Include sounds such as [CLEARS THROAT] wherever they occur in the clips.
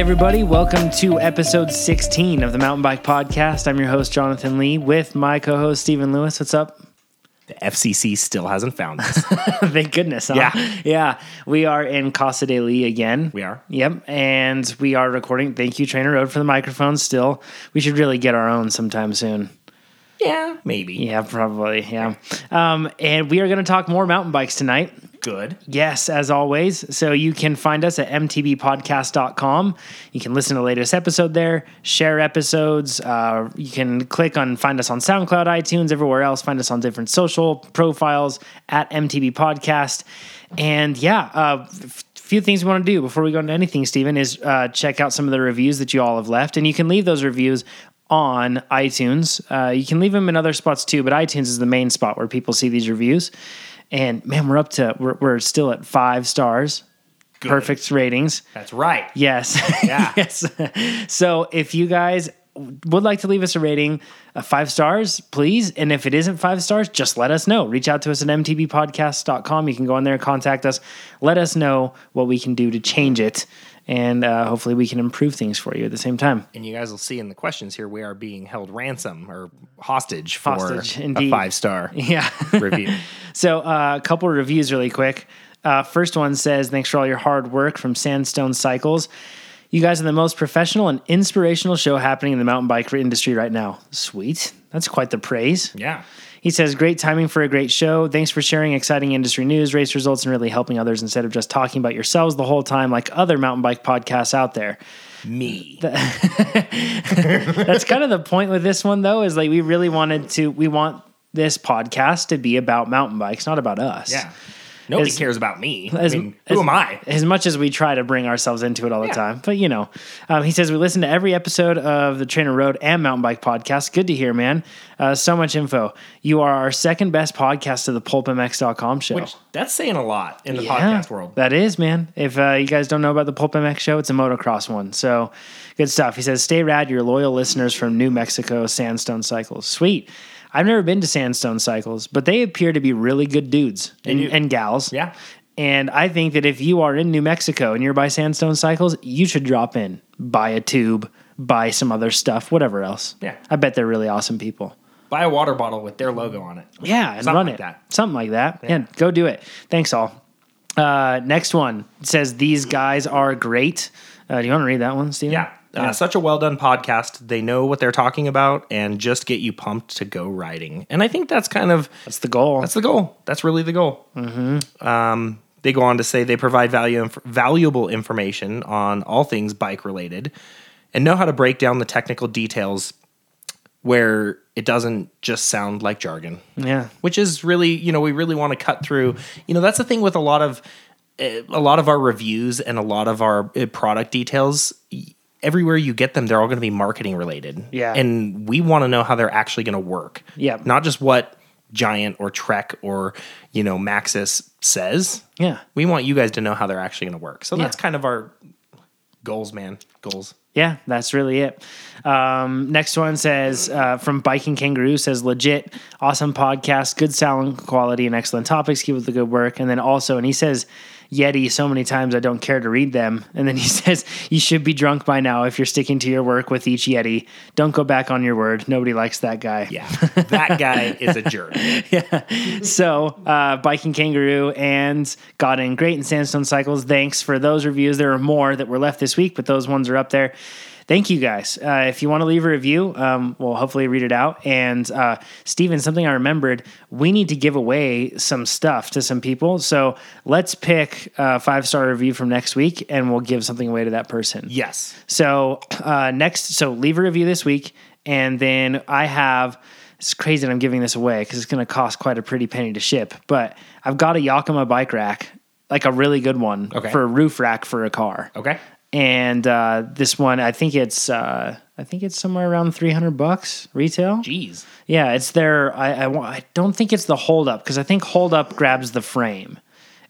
everybody. Welcome to episode 16 of the Mountain Bike Podcast. I'm your host, Jonathan Lee, with my co host, Stephen Lewis. What's up? The FCC still hasn't found us. [LAUGHS] Thank goodness. Huh? Yeah. Yeah. We are in Casa de Lee again. We are. Yep. And we are recording. Thank you, TrainerRoad, for the microphone still. We should really get our own sometime soon. Yeah, maybe. Yeah, probably. Yeah. Um, and we are going to talk more mountain bikes tonight. Good. Yes, as always. So you can find us at mtbpodcast.com. You can listen to the latest episode there, share episodes. Uh, you can click on find us on SoundCloud, iTunes, everywhere else. Find us on different social profiles at MTB Podcast. And yeah, uh, f- few things we want to do before we go into anything, Stephen, is uh, check out some of the reviews that you all have left. And you can leave those reviews on iTunes. Uh, you can leave them in other spots too, but iTunes is the main spot where people see these reviews. And man, we're up to we're, we're still at five stars, perfect ratings. That's right. Yes, [LAUGHS] Yeah. yes. So if you guys would like to leave us a rating, uh, five stars, please. And if it isn't five stars, just let us know. Reach out to us at mtbpodcast.com. You can go on there and contact us. Let us know what we can do to change it. And uh, hopefully we can improve things for you at the same time. And you guys will see in the questions here, we are being held ransom or hostage for Hostage, a five star [LAUGHS] Yeah. review. [LAUGHS] So, uh, a couple of reviews really quick. Uh, first one says, Thanks for all your hard work from Sandstone Cycles. You guys are the most professional and inspirational show happening in the mountain bike industry right now. Sweet. That's quite the praise. Yeah. He says, Great timing for a great show. Thanks for sharing exciting industry news, race results, and really helping others instead of just talking about yourselves the whole time like other mountain bike podcasts out there. Me. [LAUGHS] That's kind of the point with this one, though, is like we really wanted to, we want this podcast to be about mountain bikes, not about us. yeah. Nobody As- cares about me. as- I mean, who as- am I? as much as we try to bring ourselves into it all the time. But you know, um, he says we listen to every episode of the TrainerRoad and Mountain Bike podcast. Good to hear, man. Uh, so much info. You are our second best podcast to the PulpMX.com show. Which that's saying a lot in the Yeah, podcast world. That is, man. If uh, you guys don't know about the PulpMX show, it's a motocross one. So good stuff. He says, Stay rad, your loyal listeners from New Mexico, Sandstone Cycles. Sweet. I've never been to Sandstone Cycles, but they appear to be really good dudes and, and gals. Yeah. And I think that if you are in New Mexico and you're by Sandstone Cycles, you should drop in, buy a tube, buy some other stuff, whatever else. Yeah. I bet they're really awesome people. Buy a water bottle with their logo on it. Yeah, and Something run like it. that. Something like that. Yeah. go do it. Thanks, all. Uh, next one says these guys are great. Uh, do you want to read that one, Stephen? Yeah. Uh, such a well done podcast. They know what they're talking about and just get you pumped to go riding. And I think that's kind of that's the goal. That's the goal. That's really the goal. Mm-hmm. Um, they go on to say they provide value, inf- valuable information on all things bike related and know how to break down the technical details where it doesn't just sound like jargon. yeah, Which is really, you know, we really want to cut through. You know, that's the thing with a lot of eh, a lot of our reviews and a lot of our eh, product details. Everywhere you get them, they're all going to be marketing related. Yeah. and we want to know how they're actually going to work. Yeah. not just what Giant or Trek or you know Maxxis says. yeah, We want you guys to know how they're actually going to work. So that's kind of our goals, man. Goals. yeah. That's really it. Um, next one says uh, from Biking Kangaroo says legit, awesome podcast, good sound quality, and excellent topics. Keep up the good work. And then also, and he says. Yeti so many times I don't care to read them. And then he [LAUGHS] says, You should be drunk by now if you're sticking to your work with each Yeti. Don't go back on your word. Nobody likes that guy. Yeah, that guy is a jerk. [LAUGHS] yeah. So, uh, Biking Kangaroo and Got In Great and Sandstone Cycles, thanks for those reviews. There are more that were left this week, but those ones are up there. Thank you guys. Uh, if you want to leave a review, um, we'll hopefully read it out. And uh, Stephen, something I remembered, we need to give away some stuff to some people. So let's pick a five star review from next week and we'll give something away to that person. Yes. So uh, next, so leave a review this week, and then I have. It's crazy that I'm giving this away because it's going to cost quite a pretty penny to ship. But I've got a Yakima bike rack, like a really good one Okay. for a roof rack for a car. Okay. And uh, this one, I think it's uh, I think it's somewhere around 300 bucks retail. Jeez. Yeah, it's their. I I, I don't think it's the hold up because I think hold up grabs the frame,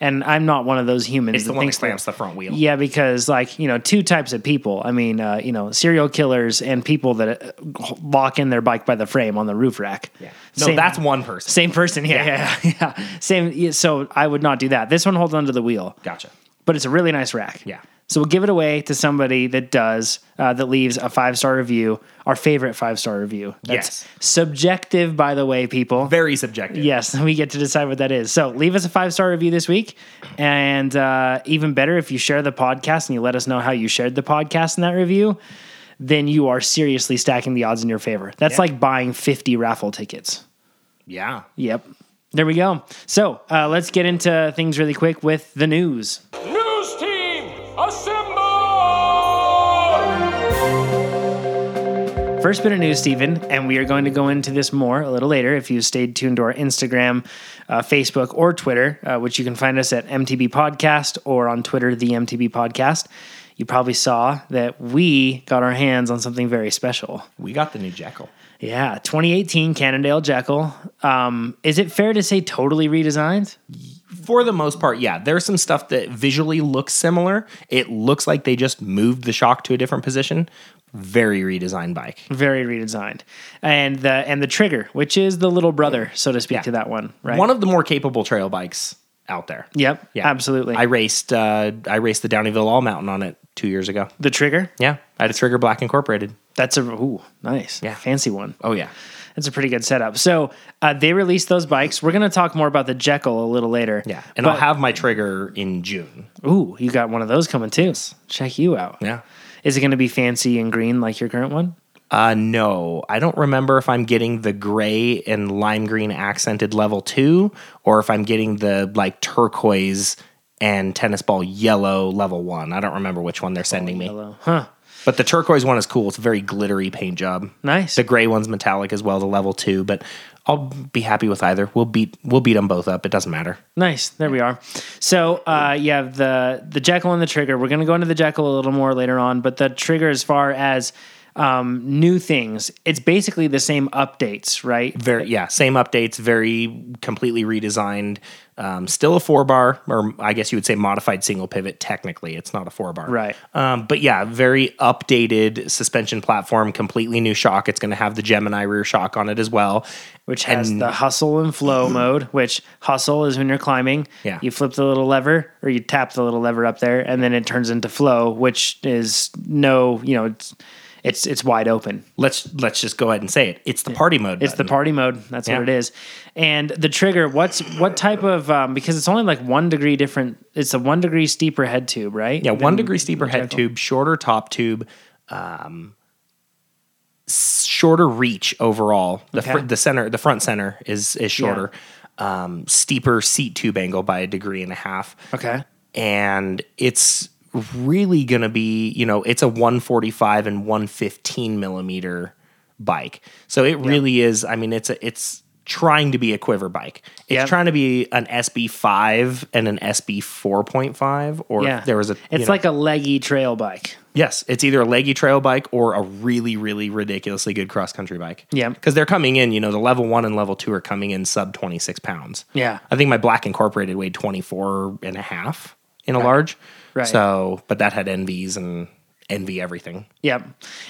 and I'm not one of those humans. It's the that one that thinks clamps the front wheel. yeah, because like you know, two types of people. I mean, uh, you know, serial killers and people that uh, lock in their bike by the frame on the roof rack. Yeah. No, Same- that's one person. same person. Yeah, yeah, yeah. [LAUGHS] yeah. Same. yeah, So I would not do that. This one holds onto the wheel, Gotcha. but it's a really nice rack. Yeah. So we'll give it away to somebody that does, uh, that leaves a five star review, our favorite five star review. That's Yes. subjective, by the way, people. Very subjective. Yes, [LAUGHS] we get to decide what that is. So leave us a five star review this week. And uh, even better, if you share the podcast and you let us know how you shared the podcast in that review, then you are seriously stacking the odds in your favor. That's Yeah. like buying 50 raffle tickets. Yeah. Yep. There we go. So uh, let's get into things really quick with the news. First bit of news, Stephen, and we are going to go into this more a little later if you stayed tuned to our Instagram, uh, Facebook, or Twitter, uh, which you can find us at MTB Podcast or on Twitter, the MTB Podcast. You probably saw that we got our hands on something very special. We got the new Jekyll. Yeah, 2018 Cannondale Jekyll. Um, is it fair to say totally redesigned? For the most part, yeah. There's some stuff that visually looks similar. It looks like they just moved the shock to a different position. Very redesigned bike. Very redesigned, and the and the trigger, which is the little brother, so to speak, Yeah. to that one, right? One of the more capable trail bikes out there. yep, Yeah. absolutely. I raced uh, I raced the Downieville All Mountain on it two years ago. the trigger, Yeah. I had a Trigger Black Incorporated. that's a ooh, nice, Yeah. fancy one. Oh yeah. That's a pretty good setup. So uh, they released those bikes. We're going to talk more about the Jekyll a little later. Yeah. And But- I'll have my trigger in June. Ooh, you got one of those coming too. Check you out. Yeah. Is it going to be fancy and green like your current one? Uh, no, I don't remember if I'm getting the gray and lime green accented level two, or if I'm getting the like turquoise and tennis ball yellow level one. I don't remember which one they're sending me. Hello. Huh. But the turquoise one is cool. It's a very glittery paint job. Nice. The gray one's metallic as well, the level two. But I'll be happy with either. We'll beat we'll beat them both up. It doesn't matter. Nice. There we are. So uh, you have the the Jekyll and the trigger. We're going to go into the Jekyll a little more later on, but the trigger, as far as um, new things, it's basically the same updates, right? Very yeah, same updates. Very completely redesigned. Um, still a four bar, or I guess you would say modified single pivot. Technically, it's not a four bar. Right. Um, but yeah, very updated suspension platform, completely new shock. It's going to have the Gemini rear shock on it as well, which has And- the hustle and flow mode, which hustle is when you're climbing. Yeah. You flip the little lever or you tap the little lever up there and then it turns into flow, which is no, you know, it's it's it's wide open. let's let's just go ahead and say it. It's the party mode. It's the party mode. That's Yeah. what it is. And the trigger, what's what type of um, because it's only like one degree different. It's a one degree steeper head tube, right? Yeah, one degree steeper head tube, shorter top tube, um, shorter reach overall. The fr- the center, the front center is is shorter. Um, steeper seat tube angle by a degree and a half. Okay. and it's really going to be you know it's a 145 and 115 millimeter bike so it really is i mean it's a it's trying to be a quiver bike it's Yep. trying to be an sb5 and an sb 4.5 or Yeah. there was a It's know- like a leggy trail bike. yes it's either a leggy trail bike or a really really ridiculously good cross country bike Yeah. because they're coming in you know the level one and level two are coming in sub 26 pounds Yeah. I think my black incorporated weighed 24 and a half in a large. Right. So, but that had ENVEs and ENVE everything. Yep.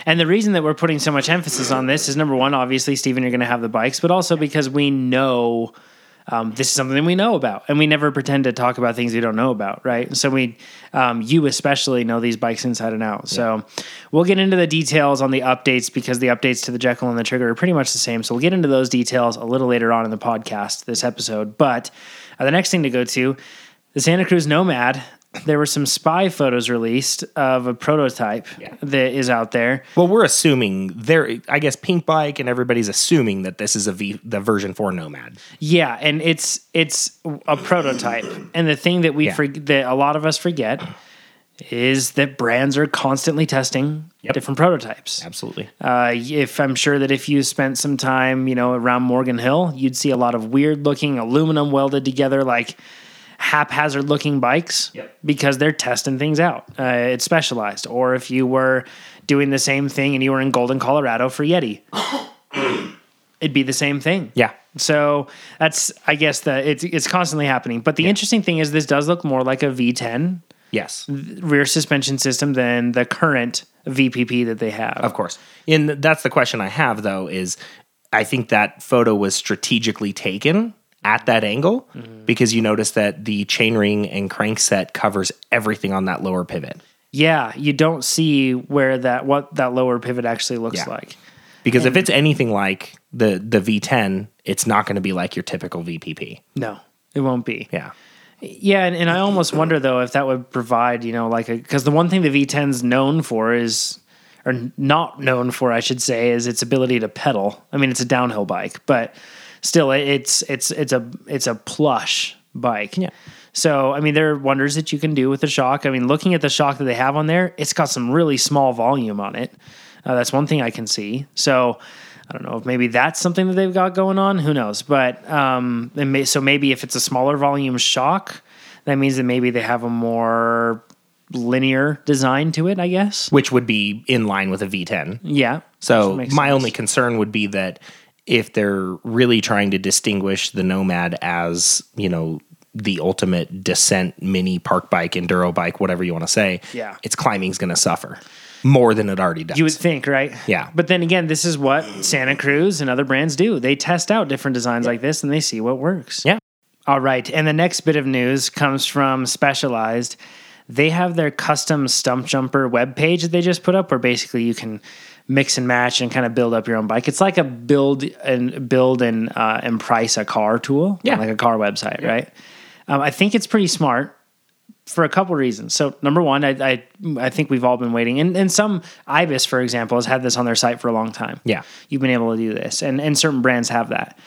And the reason that we're putting so much emphasis on this is number one, obviously, Stephen, you're going to have the bikes, but also because we know um, this is something we know about, and we never pretend to talk about things we don't know about, right? So we, um, you especially, know these bikes inside and out. So we'll get into the details on the updates because the updates to the Jekyll and the Trigger are pretty much the same. So we'll get into those details a little later on in the podcast, this episode. But uh, the next thing to go to, the Santa Cruz Nomad. There were some spy photos released of a prototype Yeah. that is out there. Well, we're assuming there, I guess Pink Bike and everybody's assuming that this is a V, the version 4 Nomad. Yeah, and it's it's a prototype. And the thing that we Yeah. forget that a lot of us forget is that brands are constantly testing Yep. different prototypes. Absolutely. Uh, if I'm sure that if you spent some time, you know, around Morgan Hill, you'd see a lot of weird looking aluminum welded together, like haphazard looking bikes Yep. because they're testing things out. Uh, it's specialized. Or if you were doing the same thing and you were in Golden, Colorado for Yeti, [COUGHS] it'd be the same thing. Yeah. So that's, I guess, the it's it's constantly happening. But the interesting thing is, this does look more like a V10 Yes. rear suspension system than the current VPP that they have. Of course. And that's the question I have though is I think that photo was strategically taken at that angle mm-hmm. because you notice that the chainring and crankset covers everything on that lower pivot. Yeah, you don't see where that what that lower pivot actually looks Yeah. like. Because if it's anything like the the V10, it's not going to be like your typical VPP. No, it won't be. Yeah. Yeah, and, and I almost wonder though if that would provide, you know, like a because the one thing the V10's known for is, or not known for, I should say, is its ability to pedal. I mean, it's a downhill bike, but still, it's it's it's a it's a plush bike. Yeah. So I mean, there are wonders that you can do with the shock. I mean, looking at the shock that they have on there, it's got some really small volume on it. Uh, that's one thing I can see. So. I don't know if maybe that's something that they've got going on. Who knows? But um, may, so maybe if it's a smaller volume shock, that means that maybe they have a more linear design to it. I guess. Which would be in line with a V10. Yeah. So my sense. only concern would be that if they're really trying to distinguish the Nomad as, you know, the ultimate descent mini park bike, enduro bike, whatever you want to say, Yeah. its climbing's going to suffer more than it already does. You would think, right? Yeah. But then again, this is what Santa Cruz and other brands do. They test out different designs like this and they see what works. Yeah. All right. And the next bit of news comes from Specialized. They have their custom Stumpjumper webpage that they just put up where basically you can mix and match and kind of build up your own bike. It's like a build and build and uh, and price a car tool. Yeah. Like a car website, right? Um, I think it's pretty smart for a couple reasons. So number one, I, I I think we've all been waiting, and and some Ibis, for example, has had this on their site for a long time. Yeah. you've been able to do this, and and certain brands have that.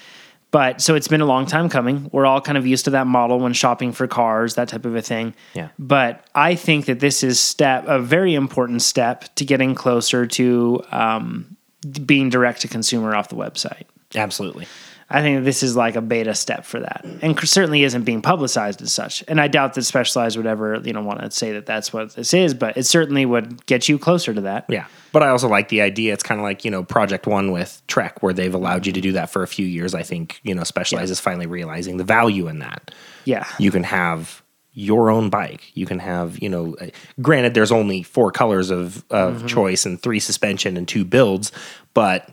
But so it's been a long time coming. We're all kind of used to that model when shopping for cars, that type of a thing. Yeah. But I think that this is step a very important step to getting closer to um, being direct to consumer off the website. Absolutely. I think this is like a beta step for that, and certainly isn't being publicized as such. And I doubt that Specialized would ever, you know, want to say that that's what this is, but it certainly would get you closer to that. Yeah. But I also like the idea. It's kind of like, you know, Project One with Trek, where they've allowed you to do that for a few years. I think, you know, Specialized is finally realizing the value in that. Yeah, You can have your own bike. You can have, you know, uh, granted, there's only four colors of, of choice and three suspension and two builds, but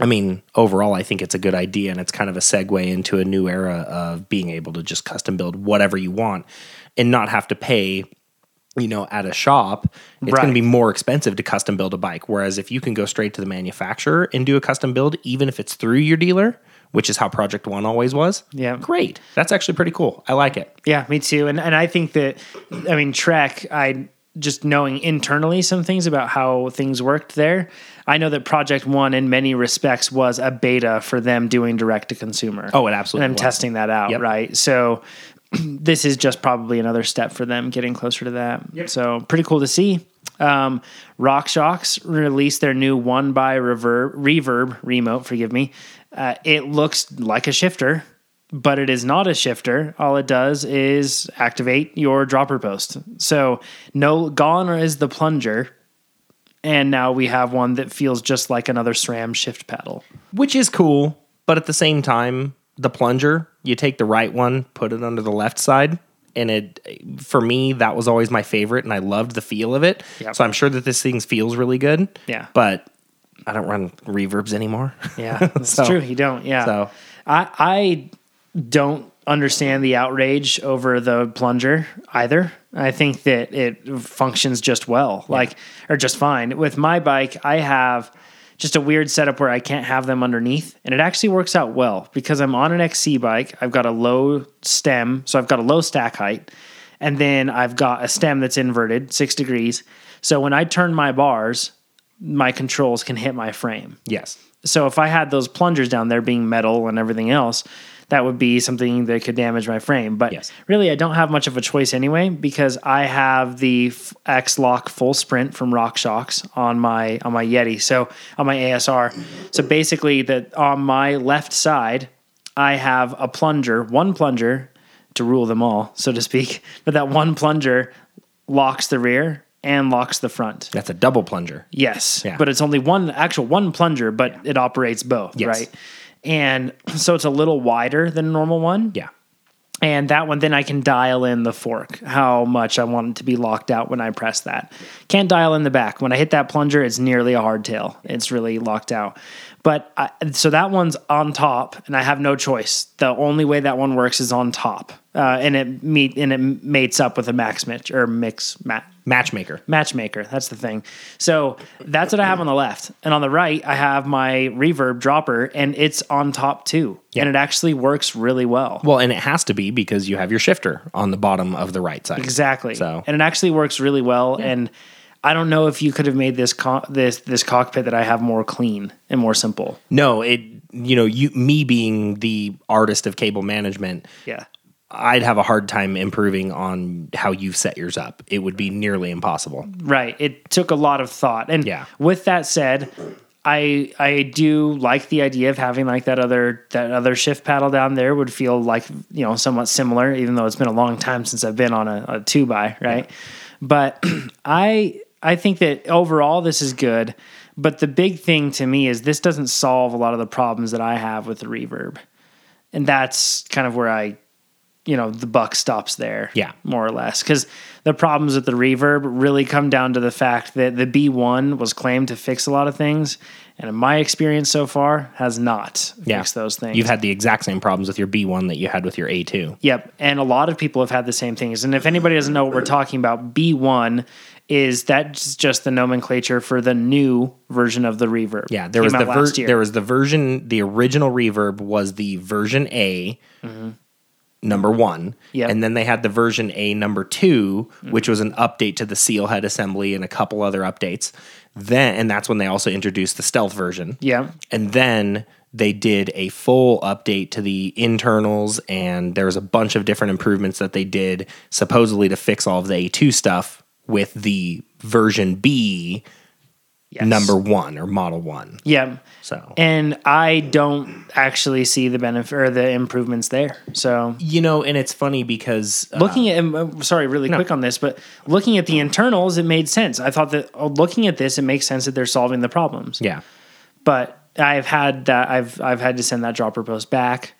I mean, overall, I think it's a good idea and it's kind of a segue into a new era of being able to just custom build whatever you want and not have to pay, you know, at a shop. It's going to be more expensive to custom build a bike. Whereas if you can go straight to the manufacturer and do a custom build, even if it's through your dealer, which is how Project One always was, Yeah. great. That's actually pretty cool. I like it. Yeah, me too. And and I think that I mean Trek, I just knowing internally some things about how things worked there. I know that Project One in many respects was a beta for them doing direct to consumer. Oh, it absolutely And them was. testing that out, Yep. right? So [CLEARS THROAT] this is just probably another step for them getting closer to that. Yep. So pretty cool to see. Um, RockShox released their new one by reverb, reverb remote. Forgive me. Uh, it looks like a shifter, but it is not a shifter. All it does is activate your dropper post. So no gone is the plunger, and now we have one that feels just like another SRAM shift paddle. which is cool. But at the same time, the plunger, you take the right one, put it under the left side. And it, for me, that was always my favorite, and I loved the feel of it. Yep. So I'm sure that this thing feels really good. Yeah. But I don't run reverbs anymore. Yeah, [LAUGHS] that's So- true. You don't. Yeah. so- I I don't understand the outrage over the plunger either. I think that it functions just well, like or just fine. With my bike, I have just a weird setup where I can't have them underneath, and it actually works out well because I'm on an XC bike. I've got a low stem, so I've got a low stack height, and then I've got a stem that's inverted six degrees. So when I turn my bars, my controls can hit my frame. yes. So if I had those plungers down there being metal and everything else, that would be something that could damage my frame. But Yes. really, I don't have much of a choice anyway because I have the XLoc Full Sprint from RockShox on my on my Yeti. So on my ASR. So basically, that on my left side, I have a plunger, one plunger to rule them all, so to speak. [LAUGHS] But that one plunger locks the rear and locks the front. That's a double plunger. Yes, Yeah. but it's only one actual one plunger, but it operates both, Yes. right? And so it's a little wider than a normal one. Yeah. And that one, then I can dial in the fork, how much I want it to be locked out when I press that. Can't dial in the back. When I hit that plunger, it's nearly a hardtail. It's really locked out. But I, so that one's on top, and I have no choice. The only way that one works is on top, uh, and it meet and it mates up with a max mix or mix mat Matchmaker. Matchmaker. That's the thing. So that's what I have on the left. And on the right, I have my reverb dropper, and it's on top too. And it actually works really well. Well, and it has to be because you have your shifter on the bottom of the right side. Exactly. So- and it actually works really well. And I don't know if you could have made this co- this this cockpit that I have more clean and more simple. No, it you know, you me being the artist of cable management, Yeah. I'd have a hard time improving on how you've set yours up. It would be nearly impossible. Right. It took a lot of thought. And Yeah. with that said, I I do like the idea of having like that other that other shift paddle down there would feel like you know somewhat similar, even though it's been a long time since I've been on a, a two by right. But [CLEARS THROAT] I I think that overall this is good. But the big thing to me is this doesn't solve a lot of the problems that I have with the reverb, and that's kind of where I you know the buck stops there Yeah. more or less because the problems with the reverb really come down to the fact that the b1 was claimed to fix a lot of things and in my experience so far has not Yeah. fixed those things You've had the exact same problems with your B1 that you had with your A2. Yep. And a lot of people have had the same things. And if anybody doesn't know what we're talking about, B1 is that's just the nomenclature for the new version of the reverb. Yeah, there Came was the ver- there was the version the original reverb was the version A mm-hmm. Number 1 Yep. and then they had the version A number 2 which was an update to the seal head assembly and a couple other updates. Then and that's when they also introduced the stealth version. Yeah. And then they did a full update to the internals, and there was a bunch of different improvements that they did supposedly to fix all of the A2 stuff with the version B Yes. number one or model one. Yeah. So, And I don't actually see the benefit or the improvements there. So you know, and it's funny because uh, looking at, um, sorry, really quick on this, but looking at the internals, it made sense. I thought that oh, looking at this, it makes sense that they're solving the problems. yeah, but I've had that I've I've had to send that dropper post back.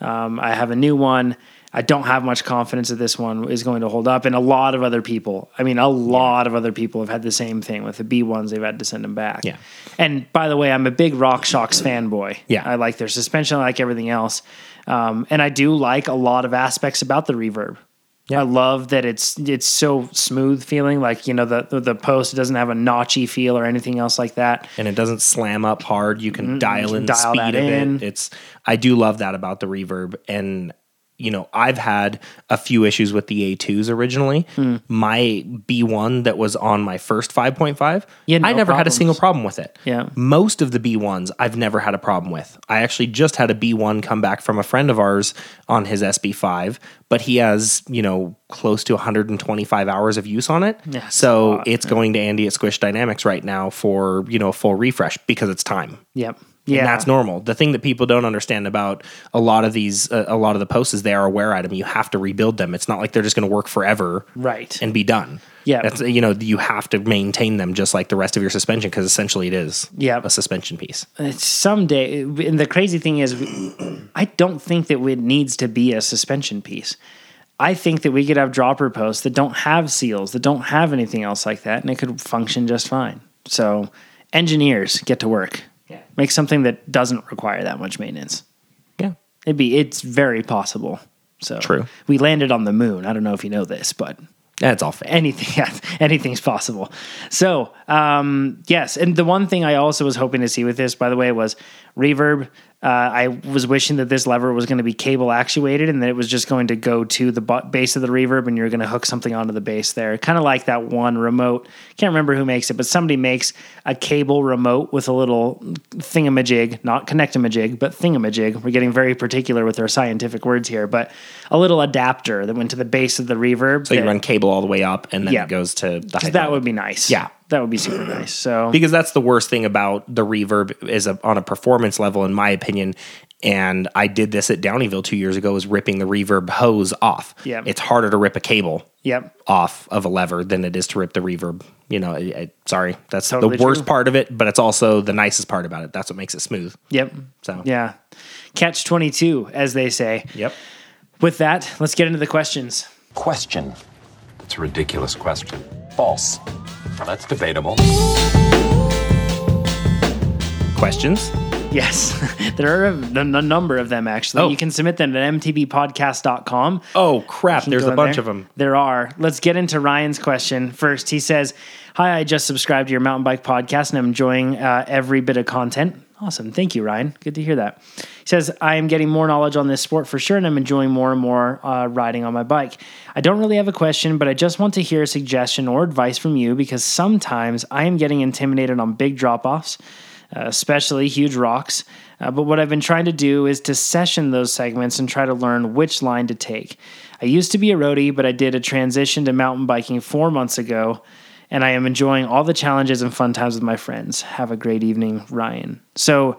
Um, I have a new one. I don't have much confidence that this one is going to hold up, and a lot of other people. I mean, a lot of other people have had the same thing with the B ones. They've had to send them back. Yeah. And by the way, I'm a big Rock RockShox fanboy. Yeah. I like their suspension. I like everything else, um, and I do like a lot of aspects about the reverb. Yeah. I love that it's it's so smooth feeling. Like you know the the, the post doesn't have a notchy feel or anything else like that. and it doesn't slam up hard. You can dial in the dial speed that of in. it. It's I do love that about the reverb and you know, I've had a few issues with the A2s originally. Hmm. My B1 that was on my first 5.5, no I never had a single problem with it. Yeah. Most of the B1s I've never had a problem with. I actually just had a B1 come back from a friend of ours on his SB5, but he has, you know, close to 125 hours of use on it. So lot, it's going to Andy at Squish Dynamics right now for, you know, a full refresh because it's time. Yep. And Yeah. that's normal. The thing that people don't understand about a lot of these, uh, a lot of the posts is they are a wear item. You have to rebuild them. It's not like they're just going to work forever, Right. and be done. Yeah. that's you know you have to maintain them just like the rest of your suspension because essentially it is Yeah. a suspension piece. It's someday, and the crazy thing is, I don't think that it needs to be a suspension piece. I think that we could have dropper posts that don't have seals, that don't have anything else like that, and it could function just fine. So, engineers get to work. Yeah. Make something that doesn't require that much maintenance. Yeah, It'd be, it's very possible. So True. We landed on the moon. I don't know if you know this, but that's all fake. anything [LAUGHS] yeah, anything's possible so um yes and the one thing i also was hoping to see with this by the way was reverb uh, i was wishing that this lever was going to be cable actuated and that it was just going to go to the base of the reverb and you're going to hook something onto the base there kind of like that one remote can't remember who makes it but somebody makes a cable remote with a little thingamajig not connectamajig but thingamajig we're getting very particular with our scientific words here but a little adapter that went to the base of the reverb So you run cable all the way up, and then Yeah. it goes to the high that would be nice. Yeah. That would be super [CLEARS THROAT] nice. So because that's the worst thing about the reverb is a, on a performance level, in my opinion. And I did this at Downieville two years ago, is ripping the reverb hose off. Yeah. it's harder to rip a cable yep. off of a lever than it is to rip the reverb. You know, I, I- sorry, that's Totally the worst true. part of it, but it's also the nicest part about it. That's what makes it smooth. Yep. So Yeah. Catch 22, as they say. yep. With that, let's get into the questions. Question. It's a ridiculous question. False. Well, that's debatable. Questions. Yes, [LAUGHS] there are a, a number of them actually. Oh. You can submit them at mtbpodcast.com. Oh crap! There's a bunch there. of them. There are. Let's get into Ryan's question first. He says, Hi, I just subscribed to your mountain bike podcast and I'm enjoying uh, every bit of content. Awesome. Thank you, Ryan. Good to hear that. He says, I am getting more knowledge on this sport for sure, and I'm enjoying more and more uh, riding on my bike. I don't really have a question, but I just want to hear a suggestion or advice from you because sometimes I am getting intimidated on big drop offs, uh, especially huge rocks. Uh, but what I've been trying to do is to session those segments and try to learn which line to take. I used to be a roadie, but I did a transition to mountain biking four months ago, and I am enjoying all the challenges and fun times with my friends. Have a great evening, Ryan. So,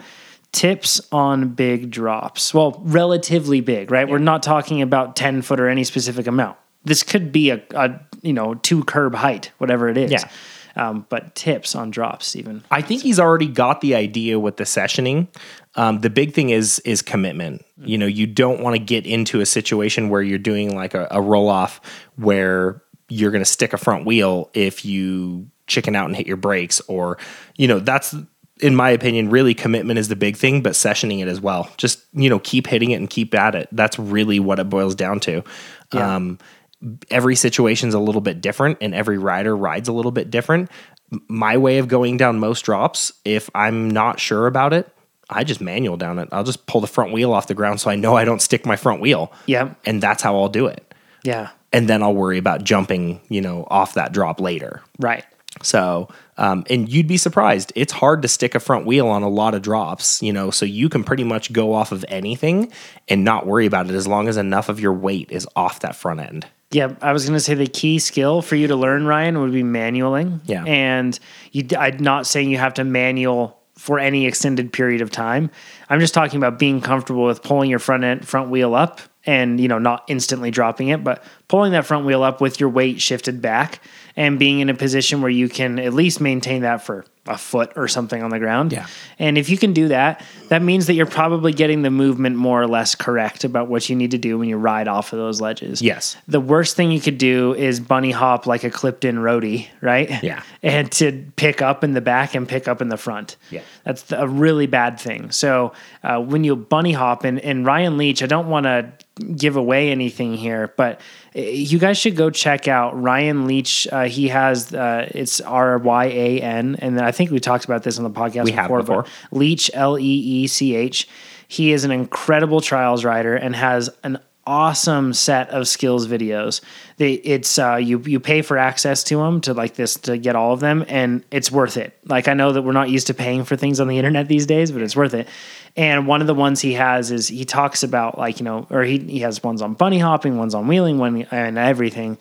tips on big drops. Well, relatively big, right? We're not talking about 10 foot or any specific amount. This could be a, a you know, two curb height, whatever it is. Yeah. Um, but tips on drops, even. I think he's already got the idea with the sessioning. Um, the big thing is is commitment. You know, you don't want to get into a situation where you're doing like a, a roll off where you're going to stick a front wheel if you chicken out and hit your brakes, or you know, that's in my opinion, really commitment is the big thing, but sessioning it as well. Just you know, keep hitting it and keep at it. That's really what it boils down to. Yeah. Um, every situation's a little bit different and every rider rides a little bit different. My way of going down most drops, if I'm not sure about it, I just manual down it. I'll just pull the front wheel off the ground so I know I don't stick my front wheel. Yeah. And that's how I'll do it. Yeah. And then I'll worry about jumping, you know, off that drop later. Right. So, um, and you'd be surprised. It's hard to stick a front wheel on a lot of drops, you know, so you can pretty much go off of anything and not worry about it as long as enough of your weight is off that front end. Yeah, I was going to say the key skill for you to learn, Ryan, would be manualing. Yeah. and you, I'm not saying you have to manual for any extended period of time. I'm just talking about being comfortable with pulling your front end front wheel up and you know not instantly dropping it, but pulling that front wheel up with your weight shifted back and being in a position where you can at least maintain that for a foot or something on the ground. Yeah. And if you can do that, that means that you're probably getting the movement more or less correct about what you need to do when you ride off of those ledges. Yes. The worst thing you could do is bunny hop like a clipped in roadie, right? Yeah. [LAUGHS] And to pick up in the back and pick up in the front. Yeah. That's a really bad thing. So uh, when you bunny hop, and, and Ryan Leech, I don't want to give away anything here, but uh, you guys should go check out Ryan Leech. Uh, he has uh, it's R Y A N, and I think we talked about this on the podcast We have before. before. Leech L E E C H. He is an incredible trials rider and has an awesome set of skills videos. They it's uh, you you pay for access to them to like this to get all of them, and it's worth it. Like I know that we're not used to paying for things on the internet these days, but it's worth it. And one of the ones he has is he talks about like you know, or he he has ones on bunny hopping, ones on wheeling, one and everything.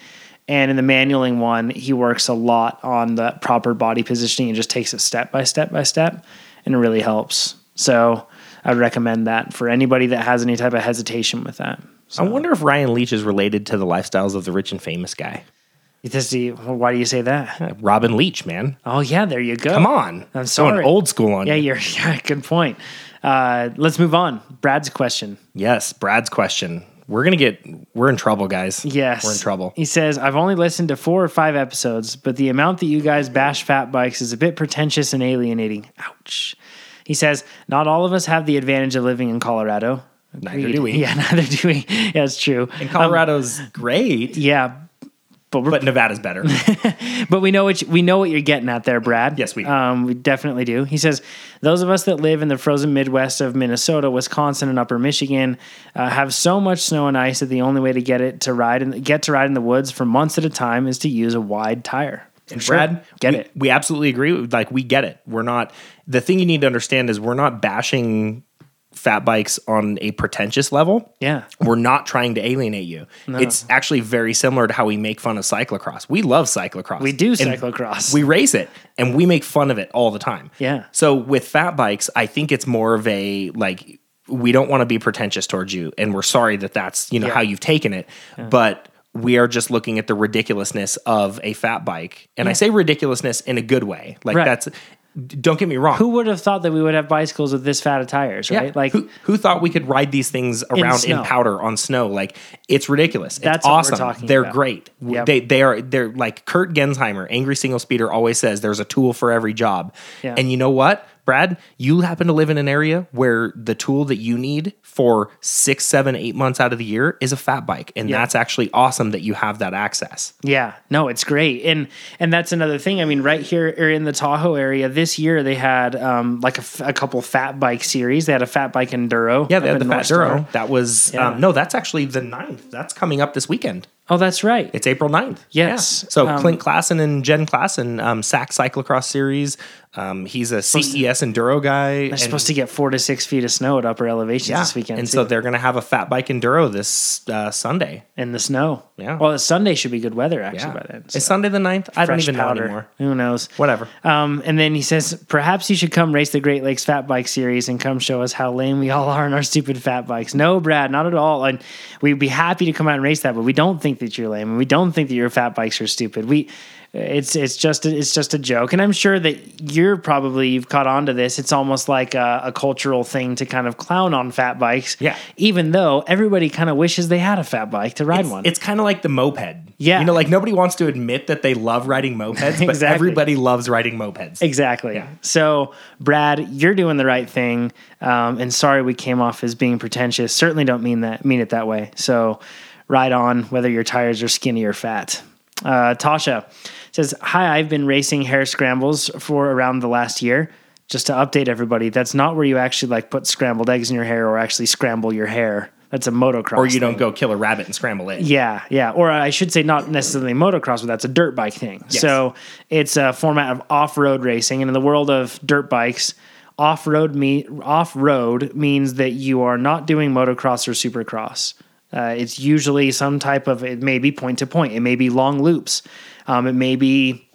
And in the manualing one, he works a lot on the proper body positioning and just takes it step by step by step, and it really helps. So I would recommend that for anybody that has any type of hesitation with that. I wonder if Ryan Leech is related to the lifestyles of the rich and famous guy. Just the- why do you say that? Robin Leach, man. Oh yeah, there you go. Come on. I'm sorry. Going old school on Yeah, you. you're [LAUGHS] yeah, good point. Uh, let's move on. Brad's question. Yes, Brad's question. We're going to get, we're in trouble, guys. Yes. We're in trouble. He says, I've only listened to four or five episodes, but the amount that you guys bash fat bikes is a bit pretentious and alienating. Ouch. He says, Not all of us have the advantage of living in Colorado. Neither do we. Yeah, [LAUGHS] neither do we. Yeah, it's true. And Colorado's great, Yeah. But we're but Nevada's better. [LAUGHS] but we know what you, we know what you're getting at there, Brad. Yes, we. Um, we definitely do. He says those of us that live in the frozen Midwest of Minnesota, Wisconsin, and Upper Michigan uh, have so much snow and ice that the only way to get it to ride and get to ride in the woods for months at a time is to use a wide tire. And Sure. Brad, get we, it. We absolutely agree. Like we get it. We're not. The thing you need to understand is we're not bashing fat bikes on a pretentious level. Yeah. We're not trying to alienate you. It's actually very similar to how we make fun of cyclocross. We love cyclocross. We do cyclocross. We race it and we make fun of it all the time. Yeah. So with fat bikes, I think it's more of a like we don't want to be pretentious towards you and we're sorry that that's, you know, Yeah. how you've taken it. But we are just looking at the ridiculousness of a fat bike. And I say ridiculousness in a good way. Like Right. that's don't get me wrong. Who would have thought that we would have bicycles with this fat of tires, Yeah. right? Like who, who thought we could ride these things around in, snow. powder on snow? Like it's ridiculous. That's it's what we're awesome. they're about. great. Yep. They they are they're like Kurt Gensheimer, angry single speeder, always says there's a tool for every job. Yeah. And you know what? Brad, you happen to live in an area where the tool that you need for six, seven, eight months out of the year is a fat bike. And that's actually awesome that you have that access. Yeah, no, it's great, and and that's another thing. I mean, right here or in the Tahoe area this year, they had um, like a, f- a couple fat bike series. They had a fat bike enduro. Yeah, they had the Fat North Star. Duro. That was, Yeah. um, no, that's actually the 9th. That's coming up this weekend. Oh, that's right. It's April 9th. Yes. Yeah. So Um, Clint Klassen and Jen Klassen, um, SAC Cyclocross Series. Um, he's a CES Enduro guy. They're supposed to get four to six feet of snow at upper elevations yeah. this weekend. And too, so they're going to have a fat bike Enduro this uh, Sunday. in the snow. Yeah. Well, Sunday should be good weather actually Yeah. by then. Is Sunday the 9th? I don't Fresh even know powder. anymore. Who knows? Whatever. Um, and then he says, perhaps you should come race the Great Lakes Fat Bike Series and come show us how lame we all are in our stupid fat bikes. No, Brad, not at all. And we'd be happy to come out and race that, but we don't think that you're lame, and we don't think that your fat bikes are stupid. We, it's it's just a, it's just a joke, and I'm sure that you're probably you've caught on to this. It's almost like a, a cultural thing to kind of clown on fat bikes. Yeah. Even though everybody kind of wishes they had a fat bike to ride It's, one. it's kind of like the moped. Yeah. You know, like nobody wants to admit that they love riding mopeds, [LAUGHS] but Exactly. everybody loves riding mopeds. Exactly. yeah. So, Brad, you're doing the right thing. Um, and sorry we came off as being pretentious. Certainly don't mean that mean it that way. So, ride on, whether your tires are skinny or fat. Uh, Tasha says, "Hi, I've been racing hare scrambles for around the last year." Just to update everybody, that's not where you actually like put scrambled eggs in your hair or actually scramble your hair. That's a motocross. Or you thing. don't go kill a rabbit and scramble it. Yeah, yeah. Or I should say, not necessarily motocross, but that's a dirt bike thing. So it's a format of off road racing. And in the world of dirt bikes, off road me- off road means that you are not doing motocross or supercross. Uh, it's usually some type of it may be point to point. It may be long loops. Um, it may be